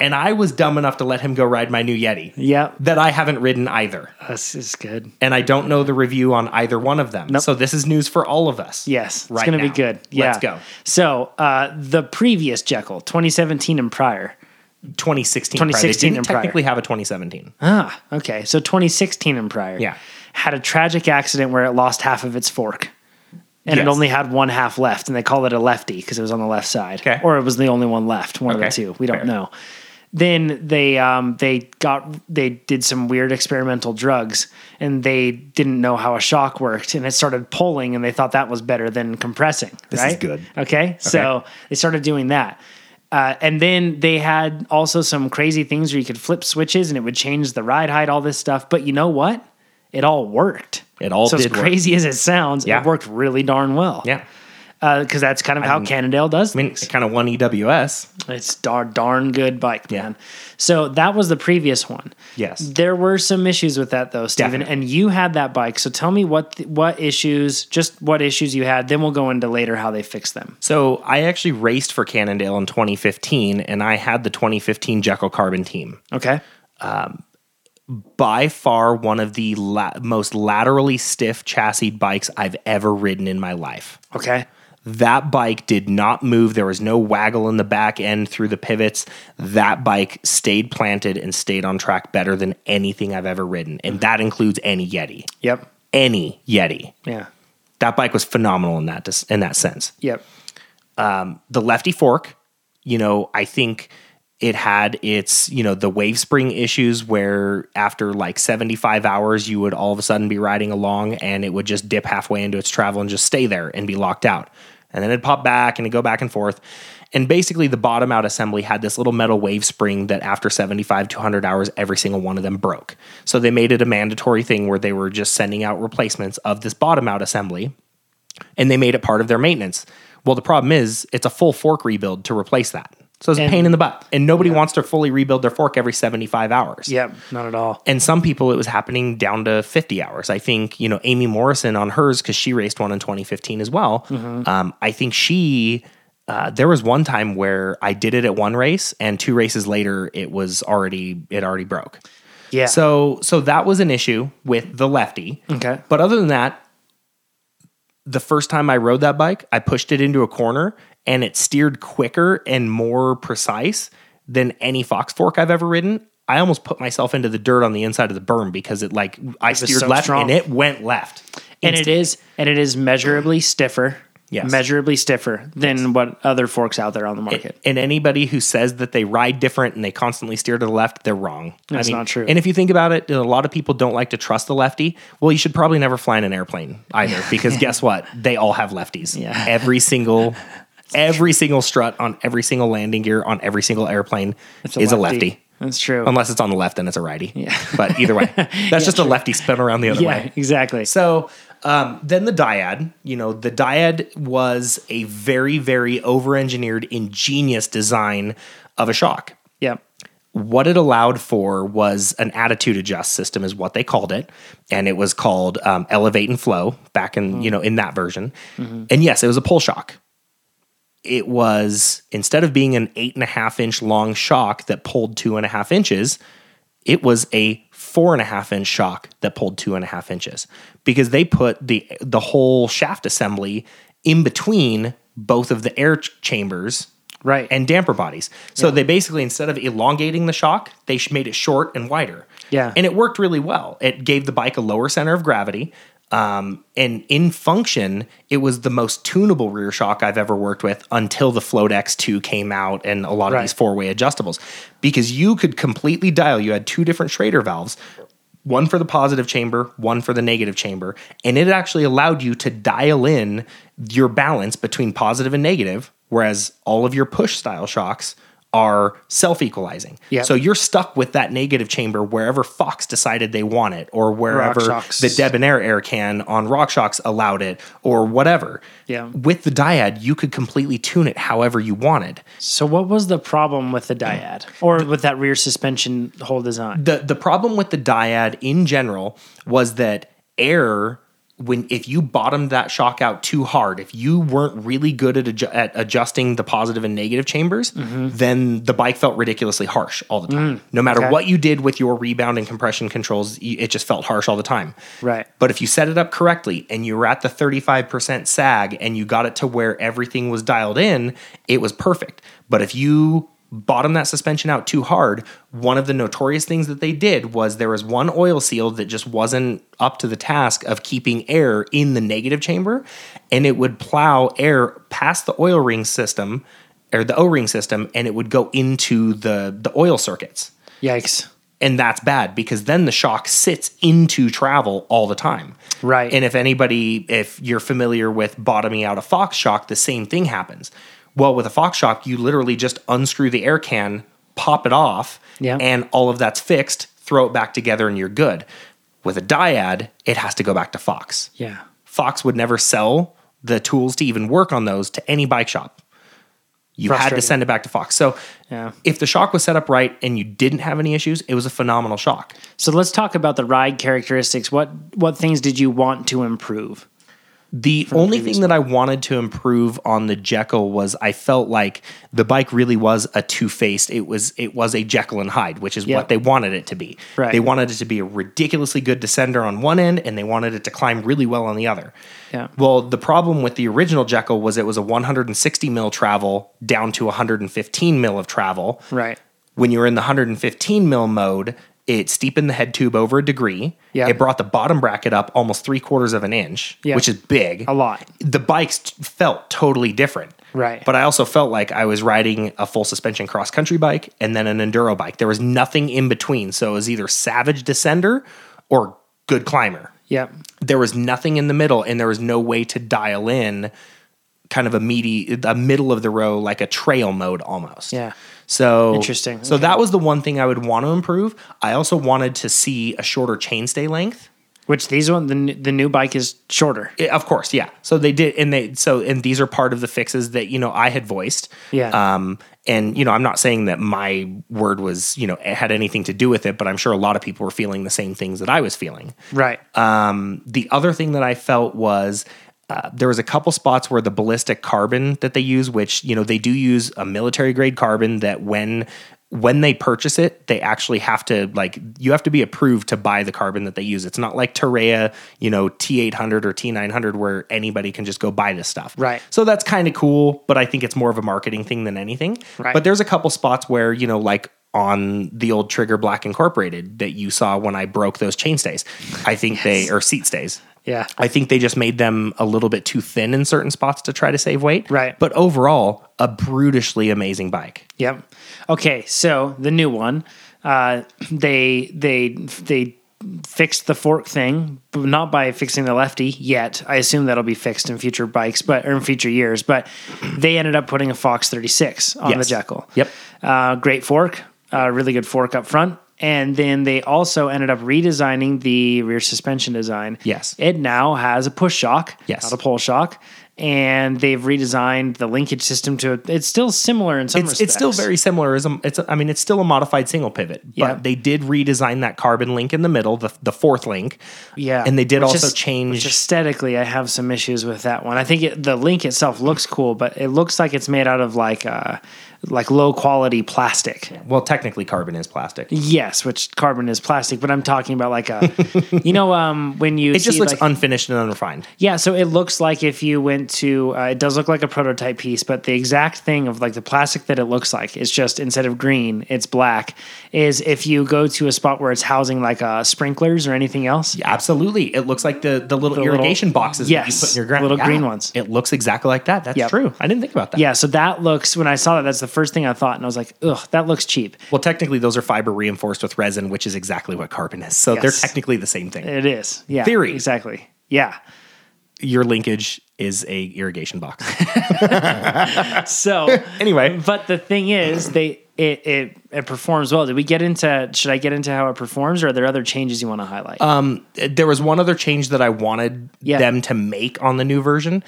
and I was dumb enough to let him go ride my new Yeti Yeah. that I haven't ridden either. This is good. And I don't know the review on either one of them. Nope. So this is news for all of us. Yes. It's going to be good. Yeah. Let's go. So uh, the previous Jekyll, 2017 and prior. 2016. 2016 prior. They didn't and prior. technically have a 2017. Ah, okay. So 2016 and prior. Yeah. Had a tragic accident where it lost half of its fork. And it only had one half left, and they call it a lefty because it was on the left side. Okay. Or it was the only one left, one of the two. We don't Fair. know. Then they um, they got they did some weird experimental drugs, and they didn't know how a shock worked, and it started pulling, and they thought that was better than compressing. This is good. Okay, so they started doing that. Uh, and then they had also some crazy things where you could flip switches and it would change the ride height, all this stuff. But you know what? It all worked. It all so did as work. crazy as it sounds, Yeah. it worked really darn well. Yeah. Because that's kind of how Cannondale does I mean, things. kind of won E EWS. It's darn darn good bike, Yeah. man. So that was the previous one. Yes. There were some issues with that though, Stephen, Definitely. and you had that bike. So tell me what th- what issues, just what issues you had. Then we'll go into later how they fixed them. So I actually raced for Cannondale in 2015, and I had the 2015 Jekyll Carbon team. Okay. Um, By far, one of the la- most laterally stiff chassis bikes I've ever ridden in my life. Okay. That bike did not move. There was no waggle in the back end through the pivots. That bike stayed planted and stayed on track better than anything I've ever ridden. And mm-hmm. that includes any Yeti. Yep. Any Yeti. Yeah. That bike was phenomenal in that in that sense. Yep. Um, the lefty fork, you know, I think it had its, you know, the wave spring issues where after like 75 hours, you would all of a sudden be riding along and it would just dip halfway into its travel and just stay there and be locked out. And then it'd pop back and it'd go back and forth. And basically, the bottom out assembly had this little metal wave spring that after 75 to 100 hours, every single one of them broke. So they made it a mandatory thing where they were just sending out replacements of this bottom out assembly and they made it part of their maintenance. Well, the problem is it's a full fork rebuild to replace that. So it's a And- pain in the butt. And nobody wants to fully rebuild their fork every 75 hours. Yep. Not at all. And some people, it was happening down to 50 hours. I think, you know, Amy Morrison on hers, because she raced one in 2015 as well. Um, I think she, uh, there was one time where I did it at one race and two races later, it was already, it already broke. Yeah. So, so that was an issue with the lefty. Okay. But other than that, the first time I rode that bike, I pushed it into a corner and it steered quicker and more precise than any Fox Fork I've ever ridden. I almost put myself into the dirt on the inside of the berm because it like I steered so left strong. and it went left. and it is and it is measurably stiffer. Yes. Measurably stiffer than what other forks out there on the market. And anybody who says that they ride different and they constantly steer to the left, they're wrong. That's not true. And if you think about it, a lot of people don't like to trust the lefty. Well, you should probably never fly in an airplane either, because [LAUGHS] guess what? They all have lefties. Yeah. Every single, [LAUGHS] every single strut on every single landing gear on every single airplane is a lefty. That's true. Unless it's on the left then it's a righty. Yeah. But either way, [LAUGHS] that's just a lefty spin around the other yeah, way. exactly. So um, then the dyad, you know, the dyad was a very, very over engineered, ingenious design of a shock. Yeah. What it allowed for was an attitude adjust system, is what they called it, and it was called um, elevate and flow back in you know in that version. And yes, it was a pull shock. It was instead of being an eight and a half inch long shock that pulled two and a half inches, it was a four and a half inch shock that pulled two and a half inches because they put the the whole shaft assembly in between both of the air ch- chambers Right. and damper bodies. So they basically instead of elongating the shock, they made it short and wider. Yeah. and it worked really well. It gave the bike a lower center of gravity. Um, and in function, it was the most tunable rear shock I've ever worked with until the Float X2 came out and a lot of Right. these four way adjustables. Because you could completely dial, you had two different Schrader valves, one for the positive chamber, one for the negative chamber. And it actually allowed you to dial in your balance between positive and negative, whereas all of your push style shocks are self-equalizing. Yep. So you're stuck with that negative chamber wherever Fox decided they want it, or wherever the debonair air can on RockShox allowed it, or whatever. Yeah. With the dyad, you could completely tune it however you wanted. So what was the problem with the dyad or with that rear suspension whole design? the the problem with the dyad in general was that air when if you bottomed that shock out too hard if you weren't really good at, adju- at adjusting the positive and negative chambers mm-hmm. then the bike felt ridiculously harsh all the time mm. no matter okay. what you did with your rebound and compression controls it just felt harsh all the time Right. but if you set it up correctly and you were at the 35% sag and you got it to where everything was dialed in, it was perfect. But if you bottom that suspension out too hard, one of the notorious things that they did was there was one oil seal that just wasn't up to the task of keeping air in the negative chamber and it would plow air past the oil ring system or the O-ring system and it would go into the the oil circuits Yikes. and that's bad because then the shock sits into travel all the time. Right. And if anybody, if you're familiar with bottoming out a Fox shock, the same thing happens. Well, with a Fox shock, you literally just unscrew the air can, pop it off, Yeah. and all of that's fixed, throw it back together, and you're good. With a dyad, it has to go back to Fox. Yeah. Fox would never sell the tools to even work on those to any bike shop. You had to send it back to Fox. So Yeah. if the shock was set up right and you didn't have any issues, it was a phenomenal shock. So let's talk about the ride characteristics. What what things did you want to improve? The only thing that I wanted to improve on the Jekyll was I felt like the bike really was a two faced. It was it was a Jekyll and Hyde, which is Yeah. what they wanted it to be. Right. They wanted it to be a ridiculously good descender on one end, and they wanted it to climb really well on the other. Yeah. Well, the problem with the original Jekyll was it was a 160 mil travel down to 115 mil of travel. Right. When you were in the 115 mil mode, it steepened the head tube over a degree. Yeah. It brought the bottom bracket up almost three quarters of an inch, Yeah. which is big. A lot. The bikes felt totally different. Right. But I also felt like I was riding a full suspension cross country bike and then an enduro bike. There was nothing in between. So it was either savage descender or good climber. Yeah. There was nothing in the middle and there was no way to dial in kind of a meaty a middle of the row like a trail mode almost. Yeah. So Interesting. So Okay. that was the one thing I would want to improve. I also wanted to see a shorter chainstay length. Which these one the the new bike is shorter. Yeah, of course, yeah. So they did, and they so and these are part of the fixes that you know I had voiced. Yeah. Um, and you know I'm not saying that my word was you know it had anything to do with it, but I'm sure a lot of people were feeling the same things that I was feeling. Right. Um, the other thing that I felt was uh, there was a couple spots where the ballistic carbon that they use, which you know they do use a military grade carbon that when when they purchase it, they actually have to like you have to be approved to buy the carbon that they use. It's not like Toray, you know, T800 or T900 where anybody can just go buy this stuff. Right. So that's kind of cool, but I think it's more of a marketing thing than anything. Right. But there's a couple spots where, you know, like on the old Trigger Black Incorporated that you saw when I broke those chainstays. I think they or seat stays. Yeah. I think they just made them a little bit too thin in certain spots to try to save weight. Right. But overall, a brutishly amazing bike. Yep. Okay, so the new one, uh, they they they fixed the fork thing, but not by fixing the lefty yet. I assume that'll be fixed in future bikes, but or in future years. But they ended up putting a Fox 36 on the Jekyll. Yep. Uh, great fork, uh, really good fork up front. And then they also ended up redesigning the rear suspension design. Yes. It now has a push shock, Yes. not a pull shock. And they've redesigned the linkage system to it's still similar in some It's, respects. it's still very similar as a, it's a, I mean it's still a modified single pivot, Yeah. but they did redesign that carbon link in the middle, the the fourth link. Yeah, And they did Which also is- change aesthetically, I have some issues with that one. I think it, the link itself looks cool, but it looks like it's made out of like uh, like low quality plastic. well technically carbon is plastic. Yes, which carbon is plastic, but I'm talking about like a, [LAUGHS] you know, um, when you It just looks like, unfinished and unrefined. yeah, so it looks like if you went to, uh, it does look like a prototype piece, but the exact thing of like the plastic that it looks like is just instead of green, it's black. Is if you go to a spot where it's housing like uh, sprinklers or anything else, Yeah, Absolutely. It looks like the, the little The irrigation little- boxes yes, you put in your ground. little green ones. It looks exactly like that. That's Yep. true. I didn't think about that. Yeah, so that looks when I saw that, that's the first thing I thought, and I was like, ugh, that looks cheap. Well, technically, those are fiber reinforced with resin, which is exactly what carbon is. So they're technically the same thing. It is. Yeah. Theory. Exactly. Yeah. Your linkage is a irrigation box. [LAUGHS] So anyway, but the thing is, they it, it it performs well. Did we get into? Should I get into how it performs, or are there other changes you want to highlight? Um, there was one other change that I wanted Yeah. them to make on the new version.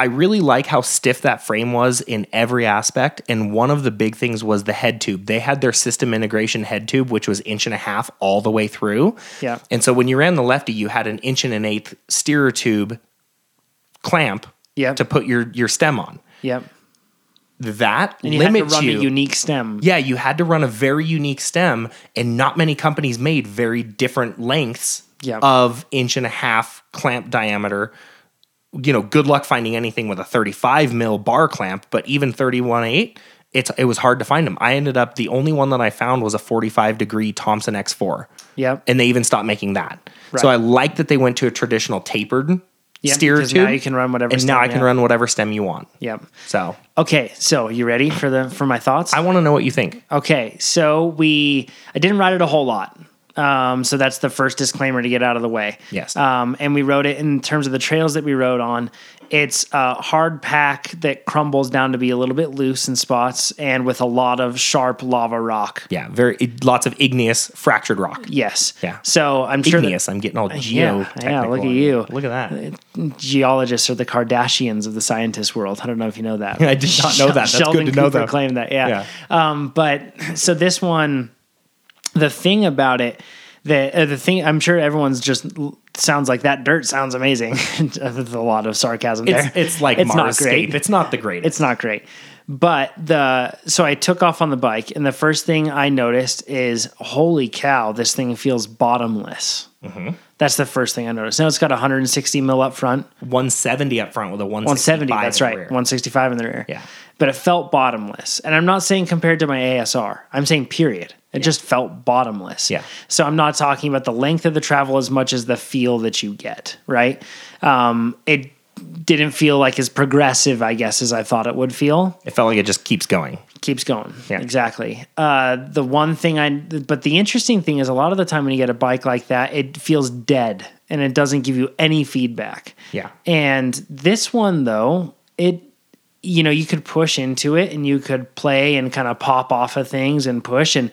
I really like how stiff that frame was in every aspect. And one of the big things was the head tube. They had their system integration head tube, which was inch and a half all the way through. Yeah. And so when you ran the lefty, you had an inch and an eighth steerer tube clamp Yep. to put your, your stem on. yep. That And you had to limits run you. a unique stem. Yeah, you had to run a very unique stem, and not many companies made very different lengths Yeah. of inch and a half clamp diameter. You know, good luck finding anything with a 35 mil bar clamp, but even 31.8, it's it was hard to find them. I ended up the only one that I found was a 45 degree Thomson X4. Yep. And they even stopped making that. So I like that they went to a traditional tapered Yep, steer tube. now you can run whatever And stem now I you can run whatever stem you want. Yep. So Okay, so you ready for the for my thoughts? I want to know what you think. Okay, so we I didn't ride it a whole lot. Um, so that's the first disclaimer to get out of the way. Yes. Um, and we wrote it in terms of the trails that we rode on. It's a hard pack that crumbles down to be a little bit loose in spots and with a lot of sharp lava rock. Yeah, very lots of igneous fractured rock. Yes. Yeah. So I'm sure Igneous. I'm getting all geo. Yeah, yeah, look at you. Look at that. that geologists are the Kardashians of the scientist world. I don't know if you know that. [LAUGHS] I did not know that. That's Sheldon good to know, Cooper claimed that. Yeah. Um, but so this one, the thing about it, that uh, the thing I'm sure everyone's just sounds like that dirt sounds amazing. [LAUGHS] With a lot of sarcasm there. It's, it's like it's Mars not great. Escape. It's not the greatest. It's not great. But the so I took off on the bike, and the first thing I noticed is, holy cow, this thing feels bottomless. Mm-hmm. That's the first thing I noticed. Now it's got 160 mil up front, 170 up front with a 170. 170. That's right, 165 in the rear. Yeah. but it felt bottomless. And I'm not saying compared to my ASR. I'm saying period. It just felt bottomless. Yeah. So I'm not talking about the length of the travel as much as the feel that you get. Right. Um, it didn't feel like as progressive, I guess, as I thought it would feel. It felt like it just keeps going. keeps going. Yeah. Exactly. Uh, the one thing I, but the interesting thing is a lot of the time when you get a bike like that, it feels dead and it doesn't give you any feedback. Yeah. And this one, though, it, you know, you could push into it and you could play and kind of pop off of things and push, and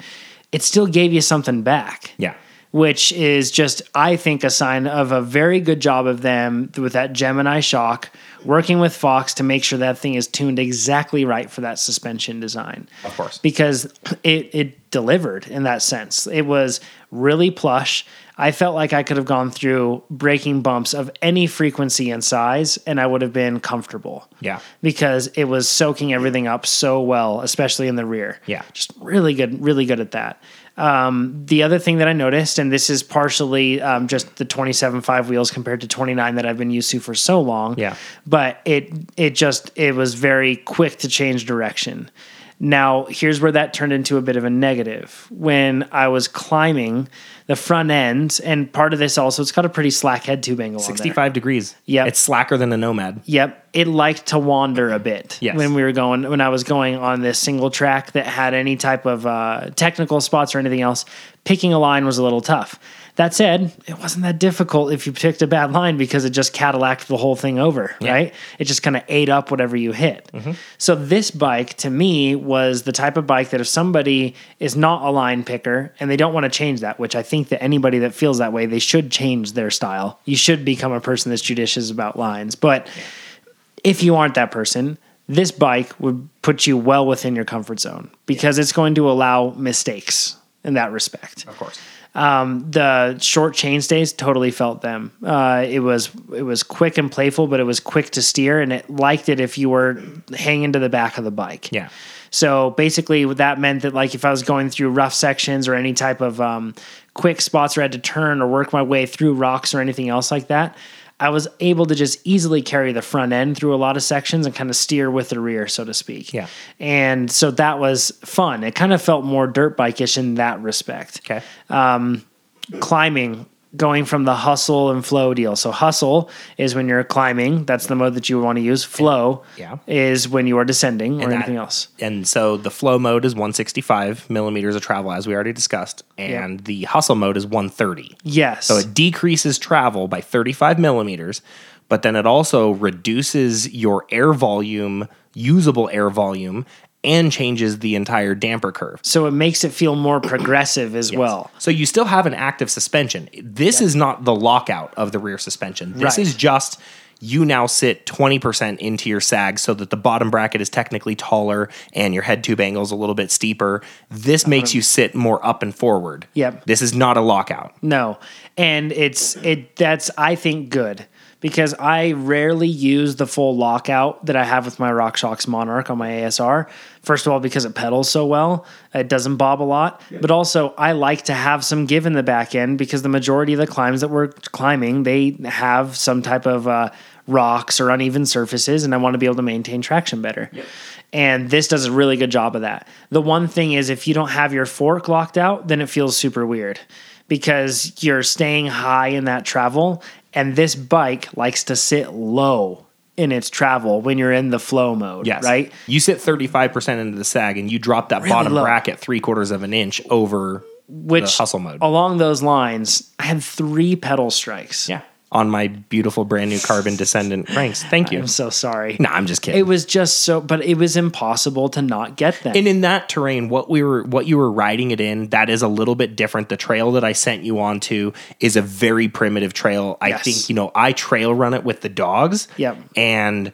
it still gave you something back Yeah. which is just, I think, a sign of a very good job of them with that Gemini shock, working with Fox to make sure that thing is tuned exactly right for that suspension design. Of course. Because it, it delivered in that sense. It was really plush. I felt like I could have gone through breaking bumps of any frequency and size, and I would have been comfortable. Yeah. Because it was soaking everything up so well, especially in the rear. Yeah. Just really good, really good at that. Um, the other thing that I noticed, and this is partially um, just the 27.5 wheels compared to 29 that I've been used to for so long. Yeah. But it it just it was very quick to change direction. Now, here's where that turned into a bit of a negative. When I was climbing the front end, and part of this also, it's got a pretty slack head tube angle on there. 65 degrees. Yep. It's slacker than a Nomad. Yep, it liked to wander a bit Yes. when we were going when I was going on this single track that had any type of uh, technical spots or anything else. Picking a line was a little tough. That said, it wasn't that difficult if you picked a bad line because it just Cadillaced the whole thing over, right? It just kind of ate up whatever you hit. Mm-hmm. So this bike to me was the type of bike that if somebody is not a line picker and they don't want to change that, which I think that anybody that feels that way, they should change their style. You should become a person that's judicious about lines, but if you aren't that person, this bike would put you well within your comfort zone because it's going to allow mistakes in that respect. Of course. Um, the short chain stays totally felt them. Uh, it was it was quick and playful, but it was quick to steer, and it liked it if you were hanging to the back of the bike. Yeah. So basically, that meant that like if I was going through rough sections or any type of um, quick spots where I had to turn or work my way through rocks or anything else like that, I was able to just easily carry the front end through a lot of sections and kind of steer with the rear, so to speak. Yeah. And so that was fun. It kind of felt more dirt bike-ish in that respect Okay. Um, climbing going from the hustle and flow deal. So hustle is when you're climbing, that's the mode that you want to use. Flow Yeah. is when you are descending or And that- anything else. And so the flow mode is 165 millimeters of travel, as we already discussed, and the hustle mode is 130. Yes. So it decreases travel by 35 millimeters, but then it also reduces your air volume, usable air volume, and changes the entire damper curve. So it makes it feel more [CLEARS THROAT] progressive as well. So you still have an active suspension. This is not the lockout of the rear suspension. This Right. is just you now sit 20% into your sag so that the bottom bracket is technically taller and your head tube angle is a little bit steeper. This makes you sit more up and forward. Uh-huh. Yep. This is not a lockout. No. And it's it that's I think good because I rarely use the full lockout that I have with my RockShox Monarch on my ASR. First of all, because it pedals so well, it doesn't bob a lot. But also, I like to have some give in the back end because the majority of the climbs that we're climbing, they have some type of uh, rocks or uneven surfaces, and I want to be able to maintain traction better. And this does a really good job of that. The one thing is, if you don't have your fork locked out, then it feels super weird because you're staying high in that travel. And this bike likes to sit low in its travel when you're in the flow mode. Yes. Right. You sit 35% into the sag and you drop that Really bottom low. bracket three quarters of an inch over Which the hustle mode. along those lines, I had three pedal strikes. yeah. On my beautiful brand new carbon [SIGHS] descendant cranks. Thank you. I'm so sorry. No, I'm just kidding. It was just so, but it was impossible to not get them. And in that terrain, what we were, what you were riding it in, that is a little bit different. The trail that I sent you onto is a very primitive trail. I Yes. think you know I trail run it with the dogs. Yep. And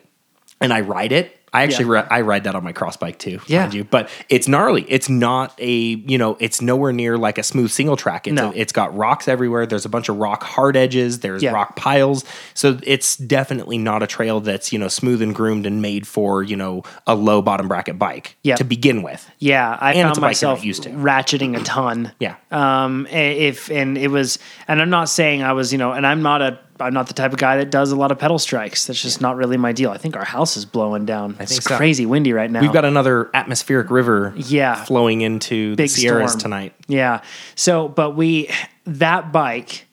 and I ride it. I actually Yeah. ri- I ride that on my cross bike too. Yeah. you, but it's gnarly. It's not a you know it's nowhere near like a smooth single track. It's No. a, it's got rocks everywhere. There's a bunch of rock hard edges. There's Yeah. rock piles. So it's definitely not a trail that's you know smooth and groomed and made for you know a low bottom bracket bike Yeah. to begin with. yeah, I And found a bike you're myself used to. ratcheting a ton. Yeah. Um, if and it was, and I'm not saying I was, you know, and I'm not a, I'm not the type of guy that does a lot of pedal strikes. That's just not really my deal. I think our house is blowing down. think it's so. crazy windy right now. We've got another atmospheric river Yeah. flowing into the Big Sierras storm. tonight. Yeah. So, but we that bike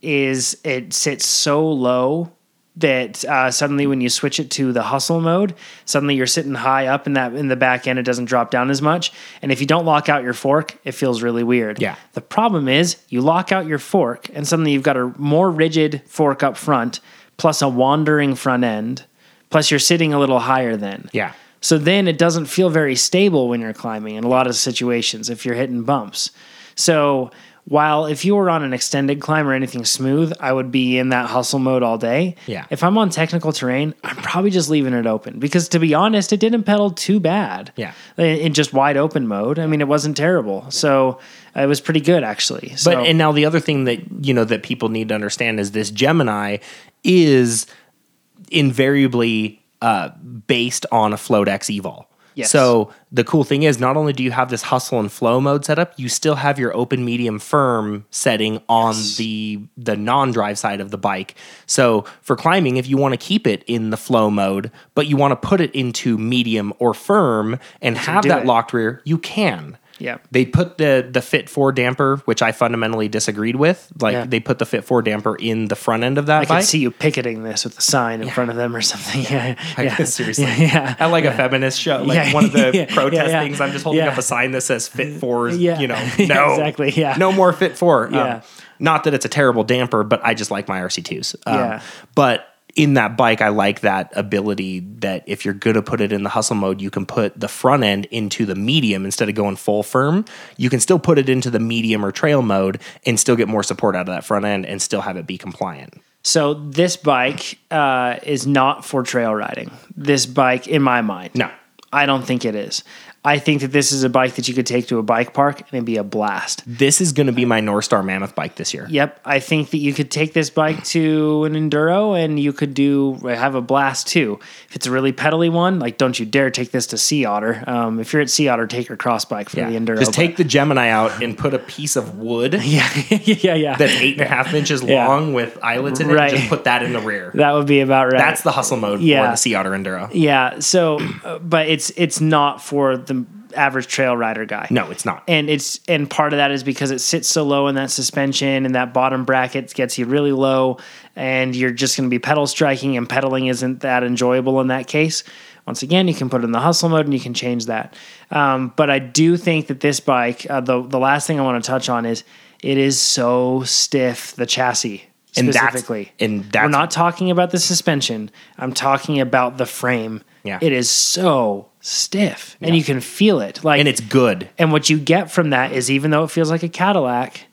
is it sits so low that uh, suddenly when you switch it to the hustle mode, suddenly you're sitting high up in that in the back end. It doesn't drop down as much, and if you don't lock out your fork, it feels really weird. Yeah. The problem is you lock out your fork, and suddenly you've got a more rigid fork up front, plus a wandering front end, plus you're sitting a little higher then. Yeah. So then it doesn't feel very stable when you're climbing in a lot of situations if you're hitting bumps. So while if you were on an extended climb or anything smooth, I would be in that hustle mode all day. Yeah. If I'm on technical terrain, I'm probably just leaving it open because to be honest, it didn't pedal too bad. Yeah. In, in just wide open mode. I mean, it wasn't terrible. So it was pretty good actually. So But and now the other thing that you know that people need to understand is this Gemini is invariably uh, based on a Float X Evol. Yes. So the cool thing is, not only do you have this hustle and flow mode set up, you still have your open, medium, firm setting on the the non-drive side of the bike. So for climbing, if you want to keep it in the flow mode, but you want to put it into medium or firm and have that it. locked rear, you can. Yeah. They put the the Fit 4 damper, which I fundamentally disagreed with. Like Yeah. they put the Fit 4 damper in the front end of that I bike. could see you picketing this with a sign in front of them or something. Yeah. [LAUGHS] I- yeah. seriously. Yeah. [LAUGHS] yeah. At like a feminist show, like Yeah. one of the [LAUGHS] Yeah, protest yeah, yeah. things, I'm just holding Yeah. up a sign that says Fit 4s, Yeah. you know, Yeah, no. exactly, yeah. No more Fit 4. Um, Yeah. not that it's a terrible damper, but I just like my RC2s. Um, Yeah. But in that bike, I like that ability that if you're going to put it in the hustle mode, you can put the front end into the medium instead of going full firm. You can still put it into the medium or trail mode and still get more support out of that front end and still have it be compliant. So this bike uh, is not for trail riding. This bike, in my mind, No. I don't think it is. I think that this is a bike that you could take to a bike park and it'd be a blast. This is going to be my North Star Mammoth bike this year. Yep, I think that you could take this bike to an enduro and you could do have a blast too. If it's a really pedally one, like don't you dare take this to Sea Otter. Um, if you're at Sea Otter, take your cross bike for Yeah. the enduro. Just take the Gemini out and put a piece of wood [LAUGHS] yeah, yeah, yeah. that's eight and a half inches Yeah. long with eyelets in it. Right. Just put that in the rear. [LAUGHS] that would be about right. That's the hustle mode Yeah. for the Sea Otter Enduro. yeah. So, uh, but it's it's not for the average trail rider guy. No, it's not. and it's and part of that is because it sits so low in that suspension and that bottom bracket gets you really low and you're just going to be pedal striking and pedaling isn't that enjoyable in that case once again you can put it in the hustle mode and you can change that um, but i do think that this bike uh, the, the last thing i want to touch on is it is so stiff the chassis And that's- specifically and we're not talking about the suspension i'm talking about the frame Yeah. it is so stiff, and Yeah. you can feel it. Like and it's good. and what you get from that is even though it feels like a Cadillac,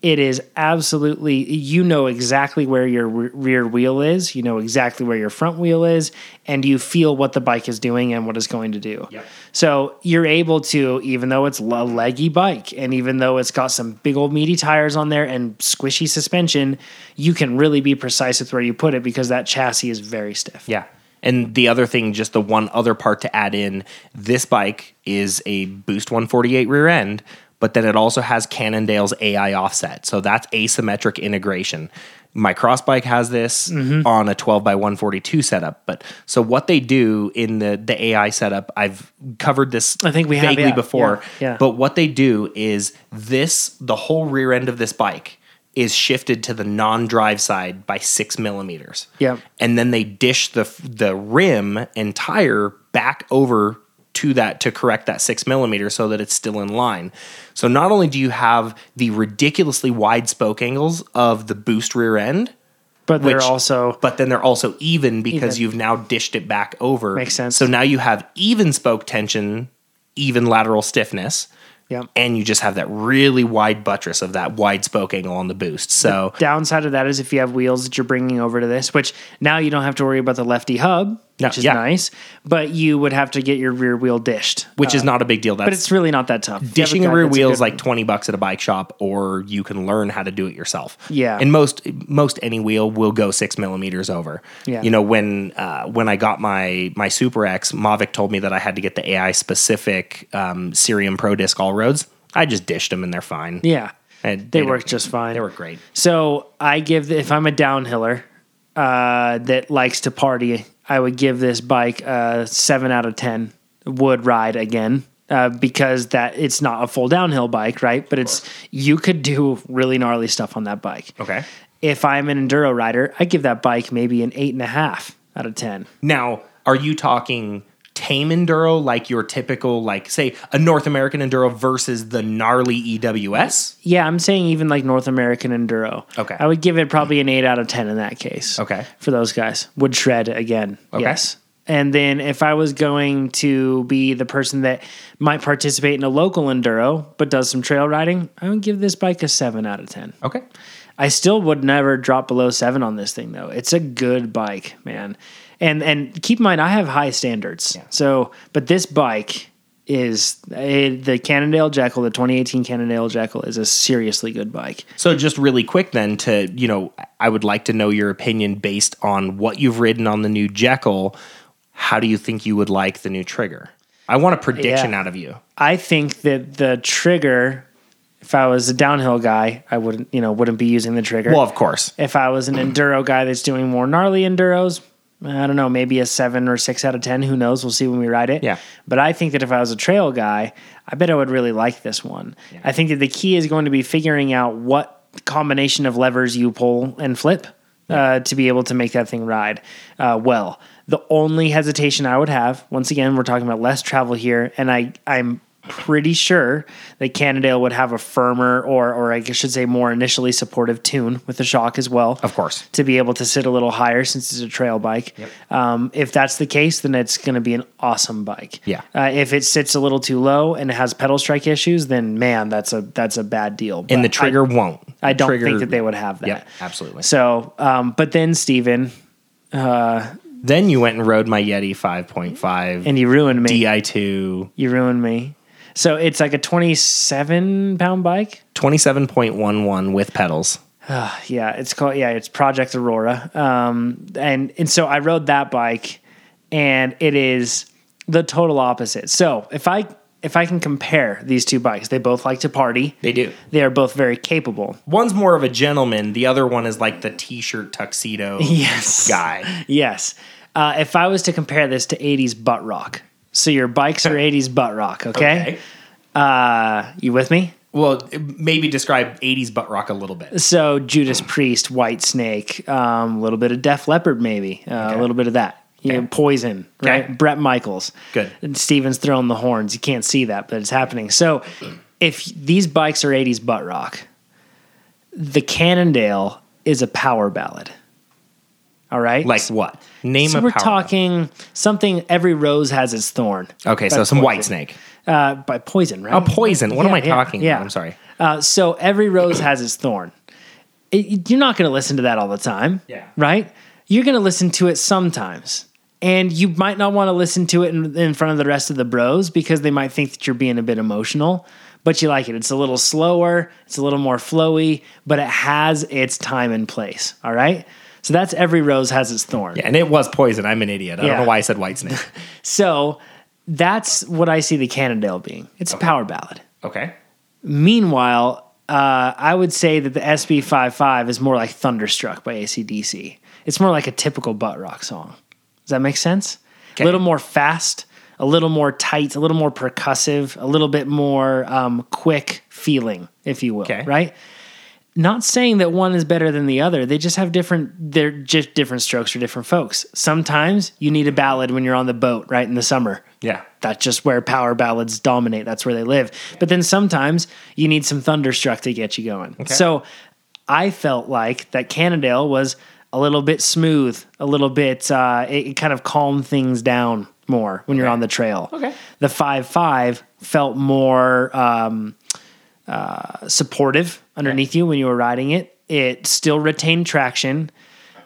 it is absolutely you know exactly where your re- rear wheel is, you know exactly where your front wheel is, and you feel what the bike is doing and what it's going to do. Yep. So you're able to, even though it's a leggy bike, and even though it's got some big old meaty tires on there and squishy suspension, you can really be precise with where you put it because that chassis is very stiff. Yeah. And the other thing, just the one other part to add in, this bike is a Boost 148 rear end, but then it also has Cannondale's AI offset. So that's asymmetric integration. My cross bike has this Mm-hmm. on a 12 by 142 setup. But so what they do in the the AI setup, I've covered this I think we have, vaguely yeah, before. yeah, yeah. But what they do is this the whole rear end of this bike is shifted to the non-drive side by six millimeters Yep. and then they dish the the rim and tire back over to that to correct that six millimeter so that it's still in line. So not only do you have the ridiculously wide spoke angles of the boost rear end, But they're which- also but then they're also even because Even. you've now dished it back over. Makes sense. So now you have even spoke tension, even lateral stiffness. Yep. And you just have that really wide buttress of that wide spoke angle on the boost. So downside of that is if you have wheels that you're bringing over to this, which now you don't have to worry about the lefty hub, No, which is yeah. nice, but you would have to get your rear wheel dished, which is not a big deal. That's but it's really not that tough. If you have dishing a rear wheel is like 20 bucks at a bike shop or you can learn how to do it yourself Yeah. and most most any wheel will go six millimeters over Yeah. you know when uh, when i got my my super x mavic told me that i had to get the ai specific um, Ksyrium pro disc all roads i just dished them and they're fine yeah, and they don't- work just fine. they work great So I give the, if I'm a downhiller uh, that likes to party, I would give this bike a seven out of ten. Would ride again uh, because that it's not a full downhill bike, right? But it's you could do really gnarly stuff on that bike. okay If I'm an enduro rider, I give that bike maybe an eight and a half out of ten. now are you talking tame enduro like your typical like say a north american enduro versus the gnarly ews Yeah, I'm saying even like North American enduro. Okay. I would give it probably an eight out of ten in that case. Okay. For those guys, would shred again. Okay. Yes. And then if I was going to be the person that might participate in a local enduro but does some trail riding, I would give this bike a seven out of ten. okay I still would never drop below seven on this thing though. It's a good bike, man. And and keep in mind I have high standards. So, but this bike is eh, the Cannondale Jekyll, the 2018 Cannondale Jekyll is a seriously good bike. So just really quick then to, you know, I would like to know your opinion based on what you've ridden on the new Jekyll. How do you think you would like the new trigger? I want a prediction Yeah. out of you. I think that the trigger if I was a downhill guy, I wouldn't, you know, wouldn't be using the trigger. Well, of course. if I was an enduro guy that's doing more gnarly enduros, I don't know, maybe a seven or six out of 10. Who knows? We'll see when we ride it. Yeah. But I think that if I was a trail guy, I bet I would really like this one. I think that the key is going to be figuring out what combination of levers you pull and flip uh, to be able to make that thing ride uh, well. The only hesitation I would have, once again, we're talking about less travel here, and I, I'm pretty sure that Cannondale would have a firmer or or I should say more initially supportive tune with the shock as well. Of course. To be able to sit a little higher since it's a trail bike. Um, if that's the case, then it's going to be an awesome bike. Yeah. Uh, if it sits a little too low and it has pedal strike issues, then man, that's a that's a bad deal. And the But trigger won't. I, I don't Trigger- think that they would have that. Yeah, absolutely. So, um, but then Stephen, Then you went and rode my Yeti 5.5 and you ruined me. Di2 You ruined me. So it's like a 27 pound bike. 27.11 with pedals. [SIGHS] Yeah, it's called yeah, it's Project Aurora. Um, and and so I rode that bike, and it is the total opposite. So if I if I can compare these two bikes, they both like to party. They do. They are both very capable. One's more of a gentleman, the other one is like the t-shirt tuxedo [LAUGHS] Yes. guy. Yes. Uh, if I was to compare this to 80s butt rock, so your bikes are [LAUGHS] 80s butt rock, okay? Uh, you with me? Well, maybe describe 80s butt rock a little bit. So Judas Priest, White Snake, um, a little bit of Def Leppard, maybe uh, Okay. a little bit of that. You know, Poison, right? Okay. Bret Michaels. Good. And Stephen's throwing the horns. You can't see that, but it's happening. So if these bikes are 80s butt rock, the Cannondale is a power ballad. All right. Like what? Name so a we're power talking something. Every rose has its thorn. Okay, By so some white snake. Uh, by poison, right? Oh, poison. What am I Yeah, yeah, talking yeah. about? I'm sorry. Uh, so every rose has its thorn. It- you're not going to listen to that all the time. Yeah. Right? You're going to listen to it sometimes. And you might not want to listen to it in, in front of the rest of the bros because they might think that you're being a bit emotional, but you like it. It's a little slower, it's a little more flowy, but it has its time and place. All right? So that's every rose has its thorn. Yeah, and it was poison. I'm an idiot. I don't know why I said white snake. [LAUGHS] So that's what I see the Cannondale being. It's a power ballad. okay. Meanwhile, uh, I would say that the SB55 is more like Thunderstruck by ACDC. It's more like a typical butt rock song. Does that make sense? Okay. A little more fast, a little more tight, a little more percussive, a little bit more um, quick feeling, if you will. Okay. Right? Not saying that one is better than the other. They just have different. They're just different strokes for different folks. Sometimes you need a ballad when you're on the boat, right in the summer Yeah. that's just where power ballads dominate. That's where they live. But then sometimes you need some thunderstruck to get you going. So I felt like that Cannondale was a little bit smooth, a little bit. Uh, it, it kind of calmed things down more when you're on the trail. Okay. The five five felt more um, uh, supportive underneath you when you were riding it. It still retained traction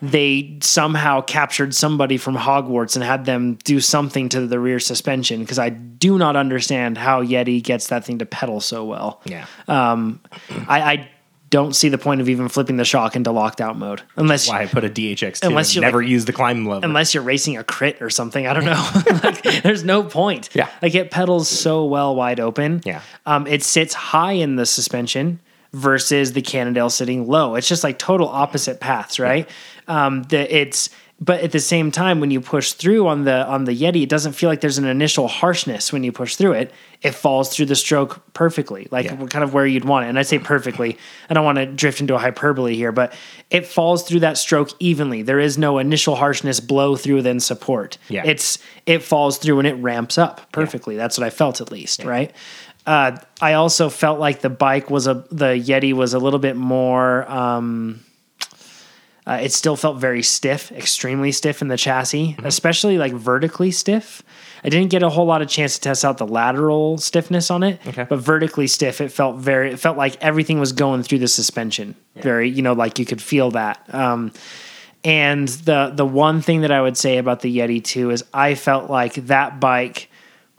they somehow captured somebody from Hogwarts and had them do something to the rear suspension because I do not understand how Yeti gets that thing to pedal so well. Yeah. I, I don't see the point of even flipping the shock into locked out mode unless why I put a DHX2 Unless you're never like- use the climb lever. unless you're racing a crit or something. I don't know. [LAUGHS] like, there's no point. Yeah. Like it pedals so well wide open. Yeah. Um, it sits high in the suspension versus the Cannondale sitting low. It's just like total opposite paths, right? Um, the it's but at the same time when you push through on the on the Yeti, it doesn't feel like there's an initial harshness when you push through it. It falls through the stroke perfectly, like Yeah. kind of where you'd want it. And I say perfectly. I don't want to drift into a hyperbole here, but it falls through that stroke evenly. There is no initial harshness blow through then support. Yeah. It's it falls through and it ramps up perfectly. That's what I felt at least, right? Uh, I also felt like the bike was a the Yeti was a little bit more. Um, uh, it still felt very stiff, extremely stiff in the chassis, especially like vertically stiff. I didn't get a whole lot of chance to test out the lateral stiffness on it, Okay. but vertically stiff, it felt very. It felt like everything was going through the suspension. Very, you know, like you could feel that. Um, and the the one thing that I would say about the Yeti 2 is I felt like that bike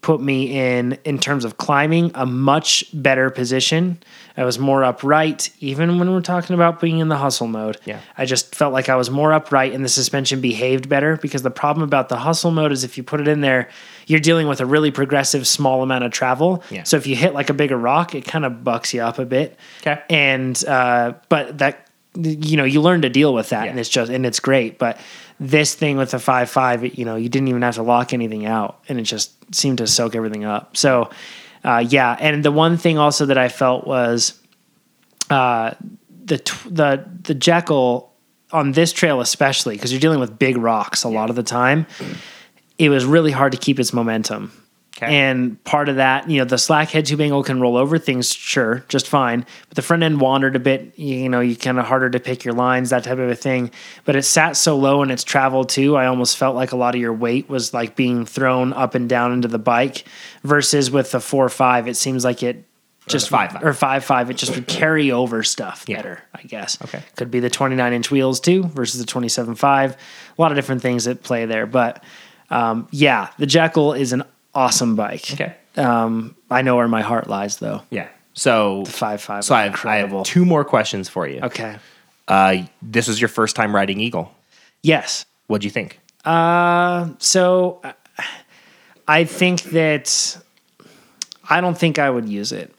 put me in in terms of climbing a much better position. I was more upright even when we're talking about being in the hustle mode. Yeah. I just felt like I was more upright and the suspension behaved better because the problem about the hustle mode is if you put it in there, you're dealing with a really progressive small amount of travel. Yeah. So if you hit like a bigger rock, it kind of bucks you up a bit. Okay. And uh but that you know, you learn to deal with that Yeah. and it's just and it's great. But this thing with the five five, you know, you didn't even have to lock anything out and it just seemed to soak everything up. So uh yeah, and the one thing also that I felt was uh the tw- the the Jekyll on this trail especially because you're dealing with big rocks a lot of the time. It was really hard to keep its momentum. Okay. And part of that, you know, the slack head tube angle can roll over things, sure, just fine. But the front end wandered a bit, you, know, you kind of harder to pick your lines, that type of a thing. But it sat so low and it's traveled too. I almost felt like a lot of your weight was like being thrown up and down into the bike versus with the four five, it seems like it just five, 5.5. or five five, it just would carry over stuff Yeah. better, I guess. Okay. Could be the 29 inch wheels too versus the twenty seven five. A lot of different things that play there. But um, yeah, the Jekyll is an awesome bike. Okay. Um, I know where my heart lies though. Yeah. So, Five five. so I have, I have two more questions for you. Okay. Uh, this was your first time riding Eagle. Yes. What do you think? Uh, so uh, I think that I don't think I would use it.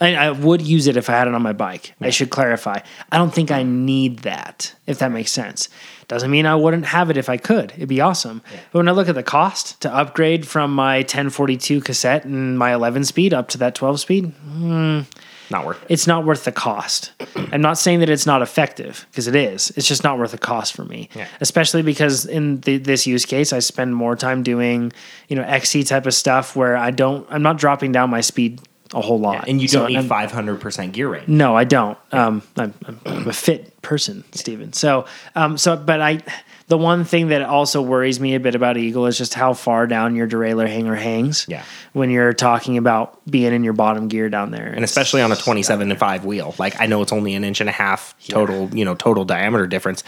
I, I would use it if I had it on my bike. I should clarify. I don't think I need that, if that makes sense. Doesn't mean I wouldn't have it if I could. It'd be awesome. But when I look at the cost to upgrade from my 1042 cassette and my 11 speed up to that 12 speed, hmm, Not worth it. it's not worth the cost. [CLEARS THROAT] I'm not saying that it's not effective because it is. It's just not worth the cost for me. Yeah. Especially because in the, this use case, I spend more time doing you know XC type of stuff where I don't. I'm not dropping down my speed a whole lot. And you don't need 500% gear range. no, I don't. Um, I'm, I'm, a fit person, Stephen. So, um, so, but I, The one thing that also worries me a bit about Eagle is just how far down your derailleur hanger hangs. Yeah. When you're talking about being in your bottom gear down there. and especially on a 27 and 5 wheel. Like I know it's only an inch and a half total, you know, total diameter difference.